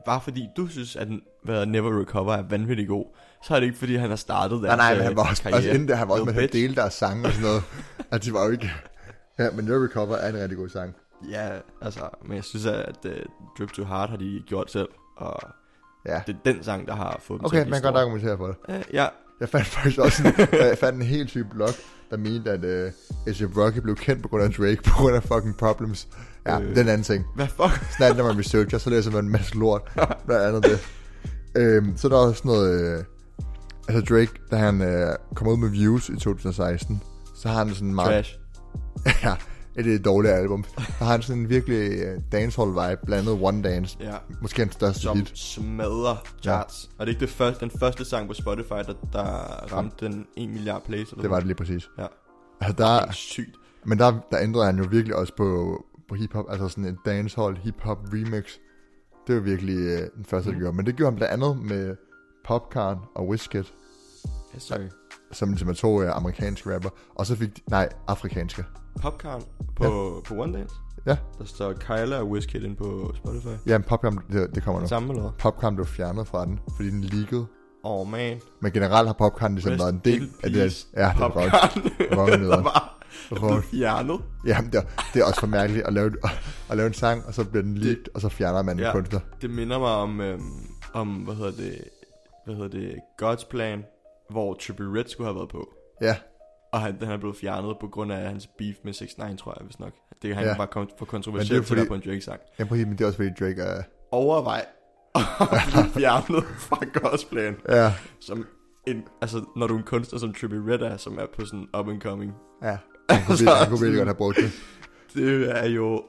Bare fordi du synes, at hvad, Never Recover er vanvittigt god, så er det ikke fordi, han har startet Nej, nej, deres, men han øh, var også, karriere. også inden der, han var også med Little at dele deres sange og sådan noget. at de var jo ikke... Ja, men No Recover er en rigtig god sang. Ja, altså, men jeg synes, at uh, Drip Too Hard har de gjort selv, og Ja. det er den sang, der har fået dem Okay, man kan godt argumentere for det. Uh, ja, Jeg fandt faktisk også en, jeg fandt en helt syg blog, der mente, at uh, A$AP Rocky blev kendt på grund af Drake, på grund af fucking problems. Ja, Øh. øh. den anden ting. hvad fuck? Er det, når man researcher, så læser man en masse lort. Blandt andet det. Øhm, så er der også noget... Øh, altså Drake, da han øh, kom ud med Views i 2016, så har han sådan meget... Trash. ja, et, et dårligt album. Der har han sådan en virkelig uh, dancehall vibe, blandt andet One Dance. Ja, Måske hans største som hit. smadrer charts. Og det er ikke det første, den første sang på Spotify, der, der ramte den 1 milliard plays. Eller Det var det lige præcis. Ja. Altså, Det der, er sygt. men der, der ændrede han jo virkelig også på, på hiphop, altså sådan en dancehall hiphop remix. Det var virkelig øh, den første, der Mhm. gjorde. Men det gjorde han blandt andet med Popcorn og Wizkid, Yes, sorry. som ligesom er to øh, amerikanske rapper. Og så fik de, nej, afrikanske. Popcorn på, på One Dance. Ja. Der står Kyla og Wizkid ind på Spotify. Ja, men Popcorn, det, det kommer nu. Samme eller? Popcorn blev fjernet fra den, fordi den leakede. Oh man. Men generelt har Popcorn ligesom Rest været en del af det. Ja, det er Popcorn. røvnederen. der var der blev fjernet. Jamen, det er, det er også for mærkeligt at lave, at lave en sang, og så bliver den leaked, og så fjerner man Ja. en kunstner. Det minder mig om, øhm, om hvad hedder det, hvad hedder det, God's Plan, hvor Trippie Red skulle have været på. Ja, Og han, den er blevet fjernet på grund af hans beef med 6 9 tror jeg, hvis nok. Det han Ja. var kon- for kontroversielt det er til at på en Drake-sang. ja præcis, men det er også fordi Drake er... Overvej at blive fjernet fra God's Plan. Ja, Som en, altså, når du er en kunstner som Trippie Red er, som er på sådan up and coming. ja. Han kunne, virkelig, han kunne virkelig godt have brugt det. Det er jo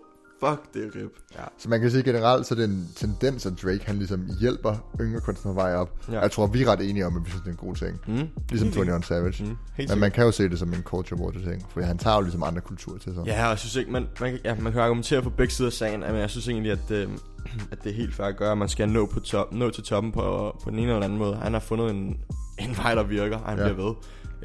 Fuck, det er rip. Ja. Så man kan sige generelt, så er det en tendens, at Drake han ligesom hjælper yngre kunstnere vej op. Ja. Jeg tror, vi er ret enige om, at vi synes, det er en god ting. Mm. Ligesom Helt 21 Savage. Mm. Helt Men man kan jo se det som en culture war ting, for han tager jo ligesom andre kulturer til sig. Ja, jeg synes ikke, man, man, ja, man kan argumentere på begge sider af sagen, men jeg synes egentlig, at, øh, at det er helt fair at gøre, at man skal nå, på top, nå til toppen på, på den ene eller anden måde. Han har fundet en, en vej, der virker, og han. Ja. bliver ved.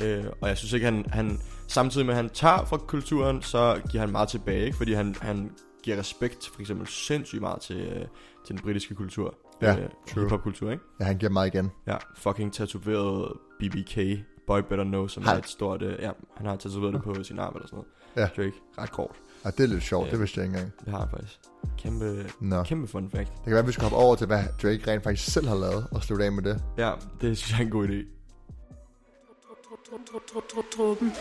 Øh, og jeg synes ikke, han, han samtidig med, at han tager fra kulturen, så giver han meget tilbage, ikke? fordi han, han giver respekt for eksempel sindssygt meget til, øh, til den britiske kultur. Ja, øh, true. Hiphop-kultur, ikke? ja han giver meget igen. Ja, fucking tatoveret BBK, Boy Better Know, som Har- er et stort... Øh, ja, han har tatoveret det på sin arm eller sådan noget. Ja. Drake, ret kort. Og det er lidt sjovt, Ja. det vidste jeg ikke engang. Det har jeg faktisk. Kæmpe, Nå. kæmpe fun fact. Det kan være, at vi skal hoppe over til, hvad Drake rent faktisk selv har lavet, og slutte af med det. Ja, det synes jeg er en god idé. Truppen.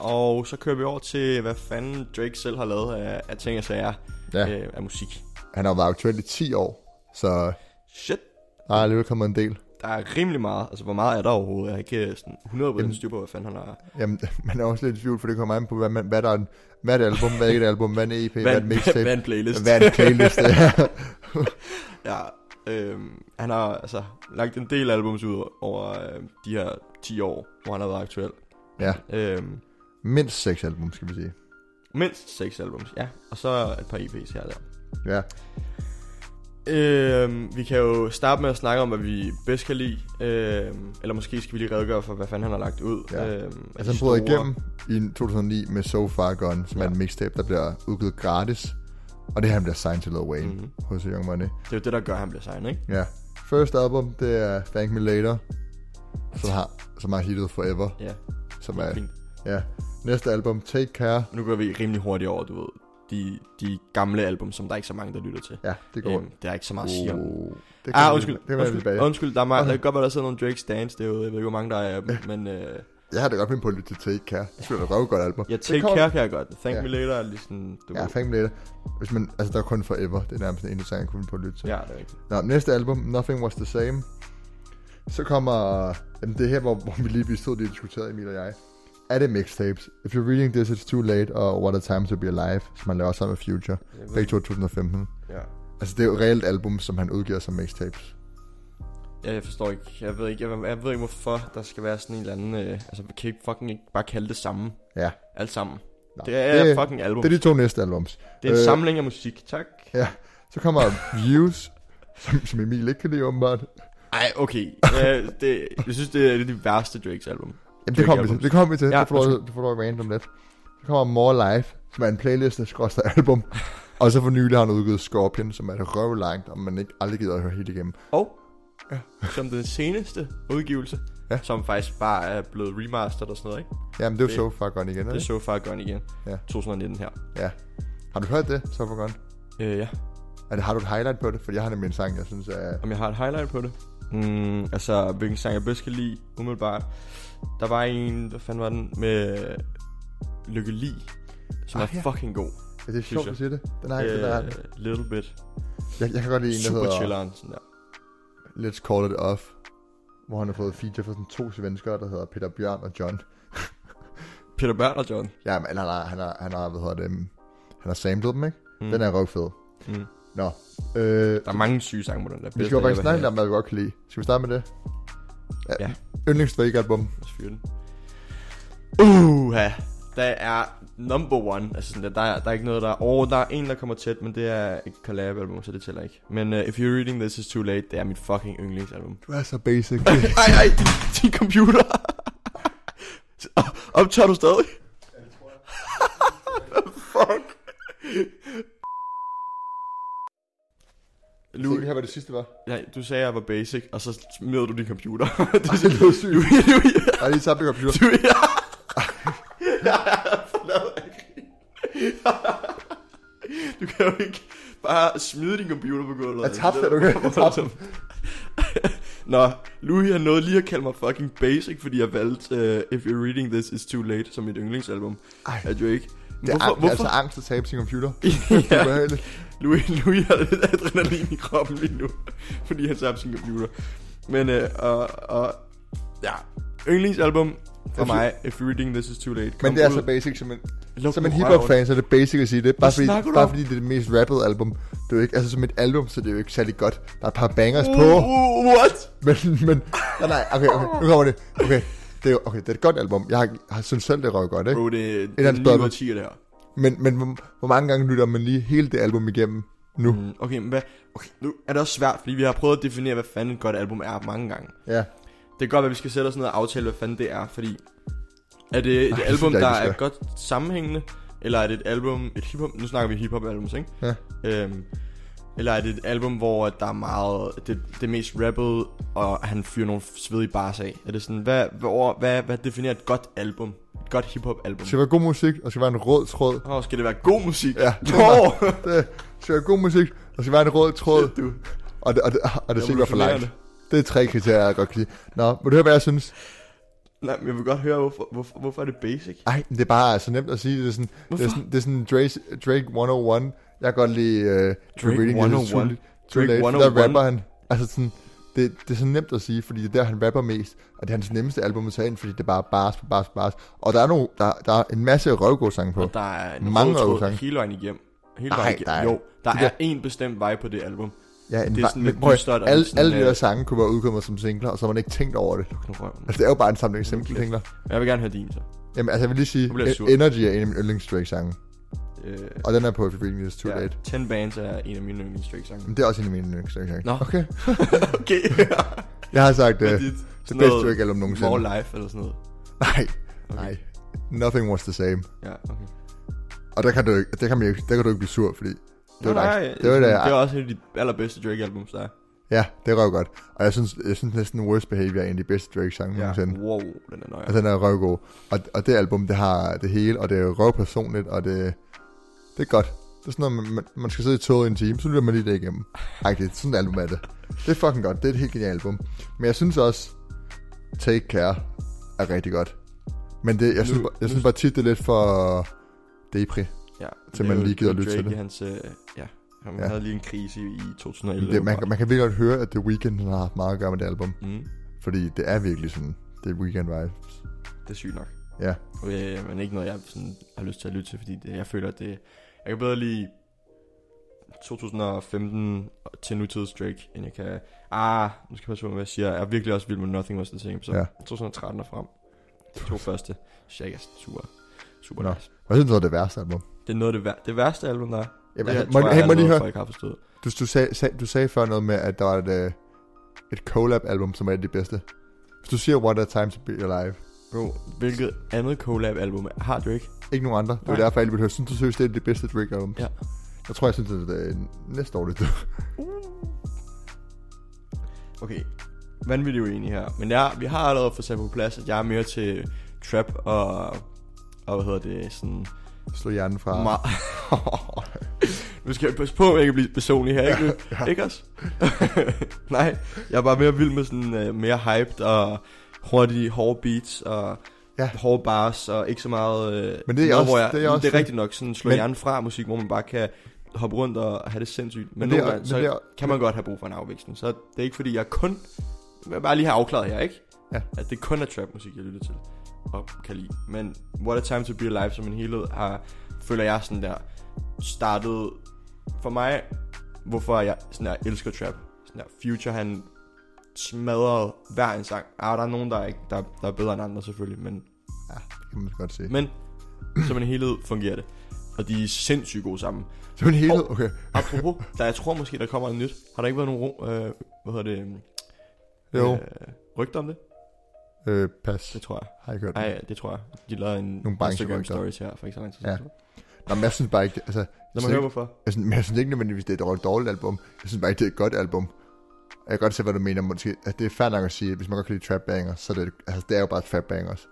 Og så kører vi over til, hvad fanden Drake selv har lavet af, af ting og sager Ja. øh, af musik. Han har været aktuel i 10 år, så Shit, der er alligevel kommet en del. der er rimelig meget. Altså, hvor meget er der overhovedet? Jeg har ikke øh, sådan 100% Jamen- styr på, hvad fanden han har. Jamen, man er også lidt i tvivl, for det kommer an på, hvad, man, hvad der er en, hvad er et album, hvad er ikke et album, hvad er en EP, hvad, er et mixtape, hvad er en playlist? hvad er en playlist. ja. Ja, øhm, han har altså lagt en del albums ud over øh, de her 10 år, hvor han har været aktuel. ja, Øhm, mindst 6 album, skal vi sige. mindst 6 albums, ja. Og så et par EP's her og der. Ja, Øhm, vi kan jo starte med at snakke om, hvad vi bedst kan lide. Øhm, eller måske skal vi lige redegøre for, hvad fanden han har lagt ud. Ja. Af altså han brød igennem i 2009 med So Far Gone, som ja. Er en mixtape, der bliver udgivet gratis. Og det her, han bliver signed til Lil Wayne Mhm. mm-hmm. hos Young Money. Det er jo det, der gør, at han bliver signet, ikke? Ja. First album, det er Thank Me Later, som har, som har hittet Forever. Ja, Som er, fint. Ja. Næste album, Take Care. Nu går vi rimelig hurtigt over, du ved, de, de gamle album, som der er ikke så mange, der lytter til. Ja, det går. Øhm, der er ikke så meget at sige om. Uh, det Ah, undskyld, Det kan undskyld, tilbage. undskyld, der er meget, Okay. det kan godt være, der sidder nogle Drake's Dance derude, jeg ved ikke, hvor mange der er dem, men øh, Jeg har da godt finde på at lytte til Take Care. Det skulle da godt album. ja, Take kommer- Care kan jeg godt. Thank Ja. Me Later er lige sådan, du Ja. Thank Me Later. Hvis man, altså, der er kun Forever. Det er nærmest en sang, jeg kunne på at lytte til. Ja, det er rigtigt. Nå, næste album, Nothing Was The Same. Så kommer... Jamen, det er her, hvor, hvor vi lige vi stod lige og diskuterede, Emil og jeg. Er det mixtapes? If you're reading this, it's too late, og What a Time To Be Alive, som han laver sammen med Future. Begge to 2015. Ja. Altså, det er jo et reelt album, som han udgiver som mixtapes. Ja, jeg forstår ikke. Jeg ved ikke, jeg, jeg ved ikke hvorfor der skal være sådan en eller anden... Øh, altså, vi kan ikke fucking ikke bare kalde det samme. Ja. Alt sammen. Nå, det er det- fucking album. Det er de to næste albums. det er en øh, samling af musik, tak. Ja. Så kommer Views, som, som Emil ikke kan lide, åbenbart. Ej, okay. øh, det, jeg synes, det er et af de værste Drakes album. Jamen, det kommer vi til. Det kommer vi til. Ja, Ja, det får du, det får du random lidt. Så kommer More Life, som er en playlist, der skråster album. og så for nylig har han udgivet Scorpion, som er et røvlangt, og man ikke aldrig gider at høre helt igennem. Og som den seneste udgivelse, Ja. som faktisk bare er blevet remastered og sådan noget, ikke? Jamen, det er jo so far gone igen, Det er? So Far Gone igen. Ja. 2019 her. Ja. Har du hørt det, so far gone? Øh, ja. Er det, har du et highlight på det? Fordi jeg har nemlig en sang, jeg synes er... Om jeg har et highlight på det? Mm, altså, hvilken sang jeg bedst kan lide, umiddelbart. Der var en, hvad fanden var den, med Lykke Li, som Ah, er ja. fucking god. Er det sjovt, jeg. at sige det? Den har ikke, den er, Øh, little bit. jeg, jeg kan godt lide en, der Super hedder chilleren, sådan der. Let's Call It Off. Hvor han har fået feature for sådan to svenskere, der hedder Peter Bjørn og John. Peter Bern og John. Ja, men han har, han har, han har hvad hedder det, um, han har samlet dem, ikke? Mm. Den er røvfed. Mm. Nå. Øh, Der er mange syge sange på den der. vi skal jo faktisk snakke om, hvad vi godt kan lide. Skal vi starte med det? Ja. Yndlings Drake-album. Lad os fyre den. Uh, ja. Der er number one. Altså sådan, der, der, er, der er ikke noget, der er... Oh, der er en, der kommer tæt, men det er et collab-album, så det tæller ikke. Men uh, If You're Reading This Is Too Late, det er mit fucking yndlingsalbum. Du er så basic. ej, ej, din, din computer. Optager du stadig? Fuck. Louis, her var det sidste, var. ja, du sagde, at jeg var basic, og så smed du din computer. Det er så sygt. Louis, Louis, Ej, lige tabt computer. du, ja. Ikke. Du kan jo ikke bare smide din computer på gulvet. Jeg tabte den, okay? Jeg tabte den. Nå, Louis har nået lige at kalde mig fucking basic, fordi jeg valgte uh, If You're Reading This Is Too Late som mit yndlingsalbum Ej, af Drake. Det er, Hvorfor? ang- det altså angst at tabe sin computer. Det er ja, ubehageligt. Louis, Louis har lidt adrenalin i kroppen lige nu, fordi han tabte sin computer. Men, øh, og, og, ja, yndlingsalbum for Jeg mig, If You're Reading This Is Too Late. Men kom det er ud- så basic som en, Luk som en hiphop-fan, så er det basic at sige det. Bare fordi, bare fordi det er det mest rappede album. Det er jo ikke, altså som et album, så det er jo ikke særlig godt. Der er et par bangers Uh, på. uh, what? Men, men, nej, nej, okay, okay, nu kommer det. Okay, det er, okay, det er et godt album. Jeg har, har synes selv, det røg godt, ikke? Bro, det, er de 9 bedre. ud af 10 det her. Men, men hvor, hvor mange gange lytter man lige hele det album igennem nu? Mm. Okay, men hvad? Okay, nu er det også svært, fordi vi har prøvet at definere, hvad fanden et godt album er mange gange. Ja, Det kan godt være, at vi skal sætte os ned og aftale, hvad fanden det er, fordi... Er det et Ej, album, der er godt sammenhængende? Eller er det et album, et hiphop... Nu snakker vi hiphop albums, ikke? Ja. Øhm, eller er det et album, hvor der er meget... Det, det mest rappet, og han fyrer nogle svedige bars af? Er det sådan... Hvad, hvad, hvad, hvad definerer et godt album? Et godt hiphop album? det skal være god musik, og der skal være en rød tråd. Åh, oh, skal det være god musik? Ja, Nå! det skal være god musik, og der skal være en rød tråd, Shit, du. og det, og det, og det skal ikke være for langt. Det er tre kriterier, jeg godt kan lide. Nå, vil du høre, hvad jeg synes? Nej, men jeg vil godt høre, hvorfor, hvorfor, hvorfor er det basic? Ej, det er bare så nemt at sige. Det er sådan, det Hvorfor? er sådan, det er sådan Drake, Drake 101. Jeg kan godt lide uh, Drake Reading This Is Too 101. Late- Too Drake Late, for 101. Der rapper han. Altså sådan, det, det er så nemt at sige, fordi det er der, han rapper mest. Og det er hans nemmeste album at tage ind, fordi det er bare bars på bars på bars. Og der er, nogle, der, der er en masse røvgårdsange på. Og der er en Mange røvsange. hele vejen igennem. Hele Nej, vejen igennem. der er- jo, der de er der- en bestemt vej på det album. Ja, en det er sådan lidt dystert alle, sådan, alle de der øh, sange kunne være udkommet som singler, og så har man ikke tænkt over det. Altså, det er jo bare en samling simple singler. Jeg vil gerne høre din så. Jamen, altså, jeg vil lige sige, sur. Energy er en af mine yndlings Drake-sange. Øh, Og den er på Reading This Too ja, Late. 10 Bands er en af mine yndlings Drake sange. Men det er også en af mine yndlings Drake-sange. Nå. Okay. okay. Jeg har sagt, dit? det Sådan bedste Drake-album nogensinde. More Life eller sådan noget. Nej, Okay. nej. Nothing was the same. Ja, okay. Og der kan du ikke, der kan, man, ikke- der kan du ikke blive sur, fordi det var, Nej, det var da, det er også et af de allerbedste Drake albums, der er. ja, det røv godt. Og jeg synes, jeg synes næsten Worst Behavior er en af de bedste Drake-sange ja. nogensinde. Wow, den er nøje. Og den er røvgod. Og, og det album, det har det hele, og det er røvpersonligt, og det, det er godt. Det er sådan noget, man, man, skal sidde i toget i en time, så lytter man lige det igennem. Ej, det er sådan et album er det. Det er fucking godt. Det er et helt genialt album. Men jeg synes også, Take Care er rigtig godt. Men det, jeg, synes, Nu- bare- jeg synes bare tit, det er lidt for depri. Ja, Til man lige gider er lytte til det. Hans, øh, ja, han Ja. havde lige en krise i, i 2011. Det, man, man kan virkelig godt høre, at The Weeknd har haft meget at gøre med det album. Mm, Fordi det er virkelig sådan, det er weekend vibes. det er sygt nok. Ja. Øh, men ikke noget, jeg sådan, har lyst til at lytte til, fordi det, jeg føler, at det... Jeg kan bedre lide 2015 til nutids Drake, end jeg kan... Ah, nu skal jeg passe på, hvad jeg siger. Jeg er virkelig også vild med Nothing Was The Same, så Ja. ja. 2013 og frem. De to første. Shaq er super, super Nå. nice. Hvad synes du er det værste album? Det er noget af det, vær- det værste album, der er. Jamen, det tror må, jeg, hey, er må jeg lige høre, folk har forstået. du, du, sag, sag, du sagde før noget med, at der var et, øh, et collab-album, som er et af de bedste. Hvis du siger What a Time to Be Alive, Bro, hvilket andet collab-album har Drake? ikke nogen andre. Det var Nej. derfor, jeg ville høre. Synes du seriøst, det er det bedste Drake-album? Ja. Jeg tror, jeg synes, det er næste år, det er Okay, vanvittigt uenig her. Men jeg, vi har allerede fået sat på plads, at jeg er mere til trap og, og hvad hedder det, sådan Slå hjernen fra. meget... nu skal jeg passe på, at jeg kan blive personlig her, ikke? Ja. Ikke også? Nej, jeg er bare mere vild med sådan uh, mere hyped og hurtige, hårde beats og Ja. hårde bars og ikke så meget... Uh, Men det er noget, også- hvor jeg, det er også det er rigtigt nok, sådan slå Men- hjernen fra musik, hvor man bare kan hoppe rundt og have det sindssygt. Men, Men det er- nogle gange, så det er- kan man godt have brug for en afveksling. Så det er ikke fordi, jeg kun... Jeg bare lige have afklaret her, ikke? Ja. At det kun er trap musik, jeg lytter til og kan lide. Men What a Time to Be Alive som en helhed har, føler jeg sådan der, startet for mig, hvorfor jeg sådan der, elsker trap. Sådan der, Future han smadrede hver en sang. Ah, der er nogen, der er, ikke, der, der er bedre end andre selvfølgelig, men, Ja, det kan man godt se. men som en helhed fungerer det. Og de er sindssygt gode sammen. Det er en helhed, okay. Apropos, der jeg tror måske, der kommer noget nyt. Har der ikke været nogen øh, hvad hedder det? Jo, Øh, rygter om det? øh, pas. Det tror jeg. Har jeg hørt. Nej, det tror jeg. De lavede en Nogle Instagram stories her for ikke så lang tid Ja. siden. Nå, men jeg synes bare ikke, altså... Lad mig høre, ikke- hvorfor. Jeg synes, men jeg synes ikke nødvendigvis, det er et dårligt, dårligt album. Jeg synes bare ikke, det er et godt album. Jeg kan godt se, hvad du mener. Måske, at det er fair nok at sige, at hvis man godt kan lide trap bangers, så er det, altså, det er jo bare trap bangers.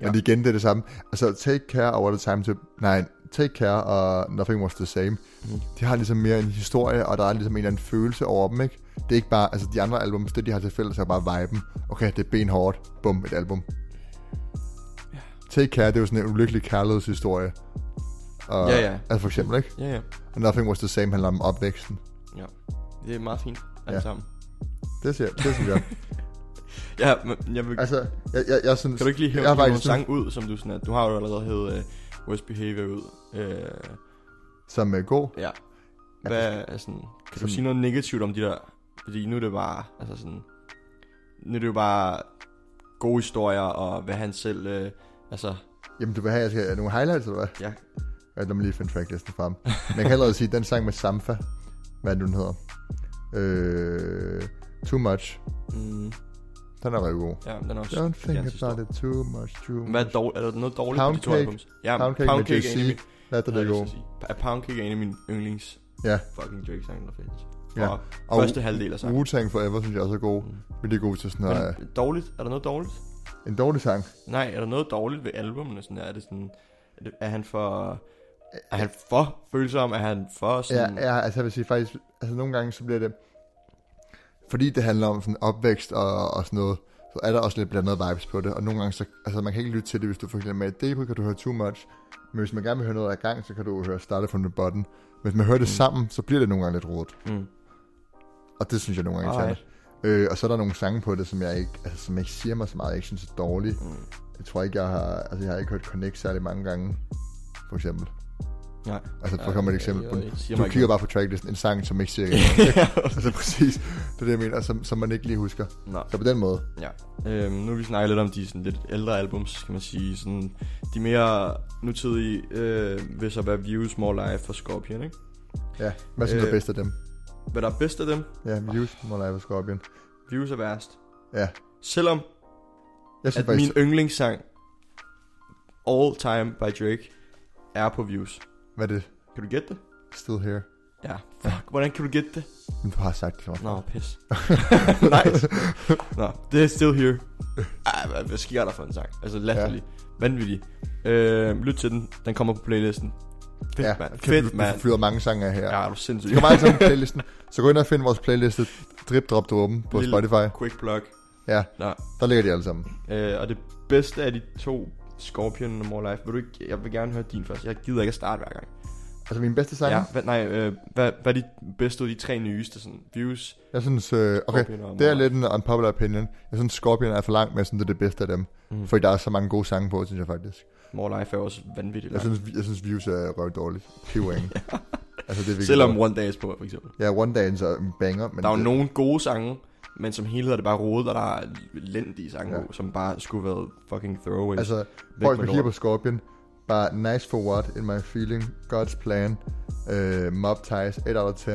Men Ja. igen, det er det samme. Altså, Take Care og What a Time to... Nej, Take Care og Nothing Was The Same. Mm. De har ligesom mere en historie, og der er ligesom en eller anden følelse over dem, ikke? Det er ikke bare... Altså, de andre albums, det de har til fælles, er bare viben. Okay, det er benhårdt. Bum, et album. Ja. Take Care, det er jo sådan en ulykkelig kærlighedshistorie. Og, Ja, ja. Altså for eksempel, ikke? Ja, ja. Og Nothing Was The Same handler om opvæksten. Det er meget fint, Ja. ja. sammen. Det, siger, det synes jeg. Ja, men jeg vil, Altså, jeg, jeg, jeg synes... kan du ikke lige hæve nogle sang ud, som du sådan at, du har jo allerede hævet uh, Worst Behavior ud. Uh, Som er god. ja. Hvad er sådan, kan du Sådan- sige noget negativt om de der, fordi nu er det bare, altså sådan, nu er det jo bare gode historier, og hvad han selv, uh, altså, Jamen, du vil have, jeg skal nogle highlights, eller hvad? ja, Ja, lad mig lige finde tracklisten frem. Men jeg kan allerede sige, den sang med Samfa, hvad er det, den hedder? Øh, too Much. mm, Den er rigtig god. ja, den er også Don't think about stor. it too much, too much. Hvad er, dårligt, er der noget dårligt Pound på de to Cake. albums? Ja, Pound Cake med er en af JC. er det, er har god? Er Pound Cake er en af mine yndlings Ja. fucking Drake-sange, der findes. Ja. Og Og første halvdel af sangen. Wu-Tang Forever, synes jeg også er god. Mm. Virkelig god til sådan noget. Men dårligt? Er der noget dårligt? En dårlig sang. Nej, er der noget dårligt ved albumene? Sådan, er det sådan... Er, det, er han for... Er han for følsom? Er han for Ja, sådan... ja, altså jeg vil sige faktisk, altså nogle gange så bliver det, fordi det handler om sådan opvækst og, og sådan noget, så er der også lidt blandet vibes på det, og nogle gange så, altså man kan ikke lytte til det, hvis du for eksempel er med debut, kan du høre too much, men hvis man gerne vil høre noget af gang, så kan du høre Started from the Bottom. Hvis man hører det Mm. sammen, så bliver det nogle gange lidt rodet, Mm. og det synes jeg nogle gange er. Øh, og så er der nogle sange på det, som jeg ikke, altså, som ikke siger mig så meget, jeg ikke synes er dårlige. Mm. Jeg tror ikke, jeg har, altså jeg har ikke hørt Connect særlig mange gange, for eksempel. Nej. Altså for at komme et eksempel. Ja, på, jeg- jeg du kigger ikke bare på tracklisten, en sang, som ikke siger ja. altså præcis, det er det, jeg mener, som, som man ikke lige husker. Nå, Så på den måde, ja. Øhm, nu har vi snakket lidt om de sådan, lidt ældre albums, kan man sige. Sådan, de mere nutidige øh, vil så være Views, More Life og Scorpion, ikke? ja. Hvad synes du Øh, er bedst af dem? Hvad der er bedst af dem? Ja, Views, More Life og Scorpion. Views er værst. Ja, Selvom jeg synes at faktisk, min yndlingssang All Time by Drake er på Views. Hvad er det? Kan du gætte det? Still Here. Ja. Fuck, hvordan kan du gætte det? Men du har sagt det så. Nå, pis. nice. Nå, det er Still Here. Ej, hvad, hvad sker der for en sang? Altså, latterlig. Ja. Vanvittig. Øh, lyt til den. Den kommer på playlisten. Fedt, Ja, mand. Fedt, du mand. fyrer mange sange af her. Ja, er du sindssyg. Det kommer altid på playlisten. Så gå ind og find vores playliste, Drip Drop Dråben på Lille- Spotify. Quick plug. Ja, Nå. der ligger de alle sammen. Øh, og det bedste af de to Scorpion og More Life. Vil du ikke, jeg vil gerne høre din først. Jeg gider ikke at starte hver gang. Altså min bedste sang, Ja, hvad, nej, øh, hvad, hvad er de bedste af de tre nyeste? Sådan, views, jeg synes, øh, okay, det er lidt en unpopular opinion. Jeg synes, Scorpion er for langt med, sådan det er det bedste af dem. Mm. Fordi der er så mange gode sange på, synes jeg faktisk. More Life er også vanvittigt Jeg lang. synes, jeg synes Views er røv dårligt. Pivring. altså, det er Selvom dårligt. One is på, for eksempel. Ja, One Dance er en banger. Men der er jo det, nogle gode sange, men som helhed er det bare rodet, og der er elendige sange, Ja. som bare skulle være fucking throwaways. Altså, prøv med på Scorpion. Bare nice for what, in my feeling, God's plan, uh, mob ties, 8 out of 10,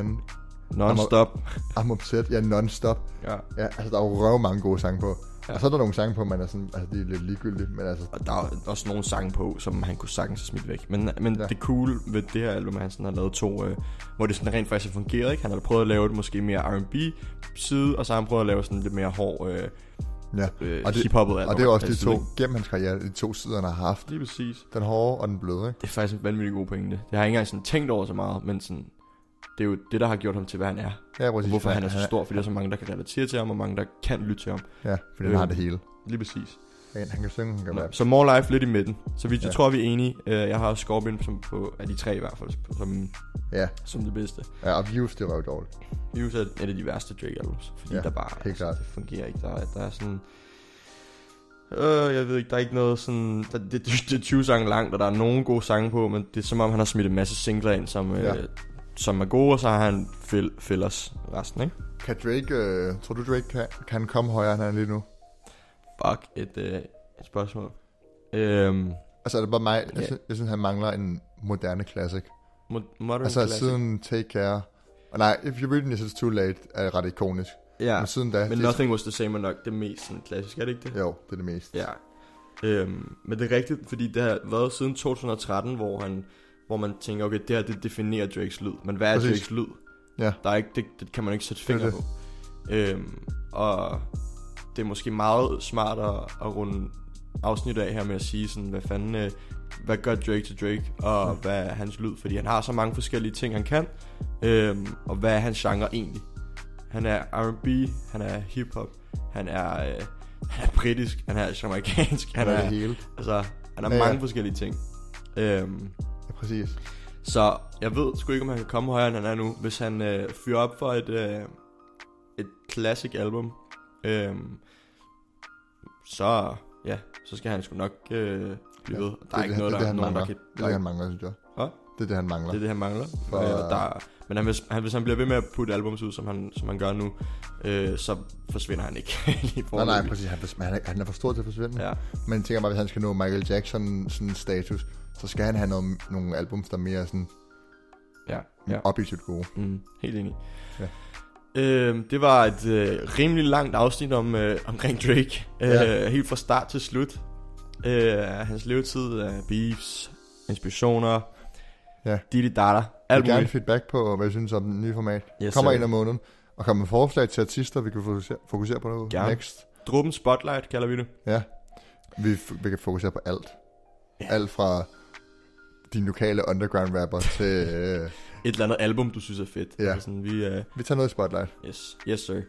Non-stop. I'm upset, ja, non-stop. Ja. Ja, altså, der er jo røv mange gode sange på. Ja. Og så er der nogle sange på, man er sådan, altså, de er lidt ligegyldige, men altså, Og der er også nogle sange på, som han kunne sagtens have smidt væk. Men, men Ja. det cool ved det her album, at han sådan har lavet to, øh, hvor det sådan rent faktisk har fungeret. Ikke? Han har prøvet at lave det måske mere R&B side, og så har han prøvet at lave sådan lidt mere hård øh, ja. øh, Og det- album. Og det er også de Altså, to, ikke? gennem hans karriere, de to sider, han har haft. Lige præcis. Den hårde og den bløde, ikke? Det er faktisk en vanvittig god pointe. Det har jeg ikke engang sådan tænkt over så meget, men sådan, det er jo det, der har gjort ham til, hvad han er. Ja, Og præcis. hvorfor han er så stor, fordi der er så mange, der kan relatere til ham, og mange, der kan lytte til ham. Ja, fordi han Øh, har det hele. Lige præcis. Han, han kan synge, han kan rappe. så More Life lidt i midten. Så vi, jeg Ja. tror, vi er enige. Øh, Jeg har Scorpion som på, af de tre i hvert fald, som, Ja, som det bedste. ja og Views, det var jo dårligt. Views er et af de værste Drake albums, fordi Ja, der bare, helt klart. det fungerer ikke. Der, er- der er sådan, øh, jeg ved ikke, der er ikke noget sådan, der, det, det, det er 20 sange langt, og der er nogle gode sange på, men det er som om, han har smidt en masse singler ind, som, Ja. øh, som er gode, og så har han fill, fillers resten, ikke? Kan Drake, øh, tror du Drake kan, kan han komme højere, end han er lige nu? Fuck, et, øh, et spørgsmål. Øhm, Altså er det bare mig, jeg, synes, jeg synes, han mangler en moderne classic. mo- modern Altså classic. siden Take Care, og nej, If You Read Me, It's Too Late er ret ikonisk. Ja, Men siden da, men det, Nothing Was The Same er nok det mest sådan, klassiske, er det ikke det? jo, det er det mest. Ja. Øhm, men det er rigtigt, fordi det har været siden 2013, hvor han hvor man tænker, okay, det her det definerer Drakes lyd. Men hvad er Præcis. Drakes lyd? Ja. Der er ikke, det, det kan man ikke sætte fingre det. på. Øhm, og det er måske meget smart at, runde afsnit af her med at sige sådan, hvad fanden, øh, hvad gør Drake til Drake, og Mm. hvad er hans lyd, fordi han har så mange forskellige ting, han kan, øhm, og hvad er hans genre egentlig? Han er R&B, han er hiphop, han er, øh, han er britisk, han er jamaikansk, han er det hele. altså, han er Ja, ja. mange forskellige ting. Øhm, Ja, præcis. så jeg ved sgu ikke, om han kan komme højere, end han er nu, hvis han øh, fyrer op for et, øh, et classic album. Øhm, så, ja, så skal han sgu nok øh, blive ved. Der det er ikke det, noget, det, der, det, han nogen, der mangler. kan... Det er det, han mangler, synes jeg. Hvad? Det er det, han mangler. Det er det, han mangler. For-. Øh, der, men han, hvis, han, hvis han bliver ved med at putte albums ud, som han, som han gør nu, øh, så forsvinder han ikke lige Nej, nej, præcis. Han, han, er, han er for stor til at forsvinde. Ja, Men tænker bare, hvis han skal nå Michael Jackson sådan status, så skal han have noget, nogle albums, der er mere sådan ja, ja. objektivt gode. Mm, helt enig. Ja. Øh, det var et øh, rimelig langt afsnit om øh, omkring Drake. Øh, Ja. Helt fra start til slut. Øh, hans levetid, øh, beefs, inspirationer, Ja. Didi Dada, Jeg alt vil gerne feedback på, hvad jeg synes om den nye format. Yes, Kommer ind om måneden. Og kommer med forslag til artister, vi kan fokusere, fokusere på nu. Gerne. Next. Druppen Spotlight kalder vi det. Ja. Vi, vi kan fokusere på alt. Ja. Alt fra din lokale underground rapper til... Øh, Et eller andet album, du synes er fedt. Ja. Altså sådan, vi, øh, vi tager noget i spotlight. yes, yes sir.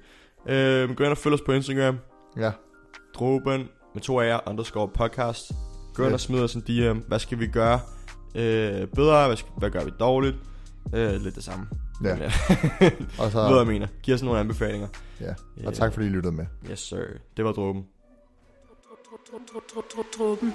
Øh, gå ind og følg os på Instagram. Ja. Druppen med to A'er, underscore podcast. Gå ind og smid os en DM. Hvad skal vi gøre øh, bedre? Hvad, hvad gør vi dårligt? Øh, lidt det samme. Ja. Men, ja. Og Du ved, hvad jeg så... mener. Giv os nogle anbefalinger. Ja. Og tak fordi I lyttede med. Yes, sir. Det var dråben. Truppen.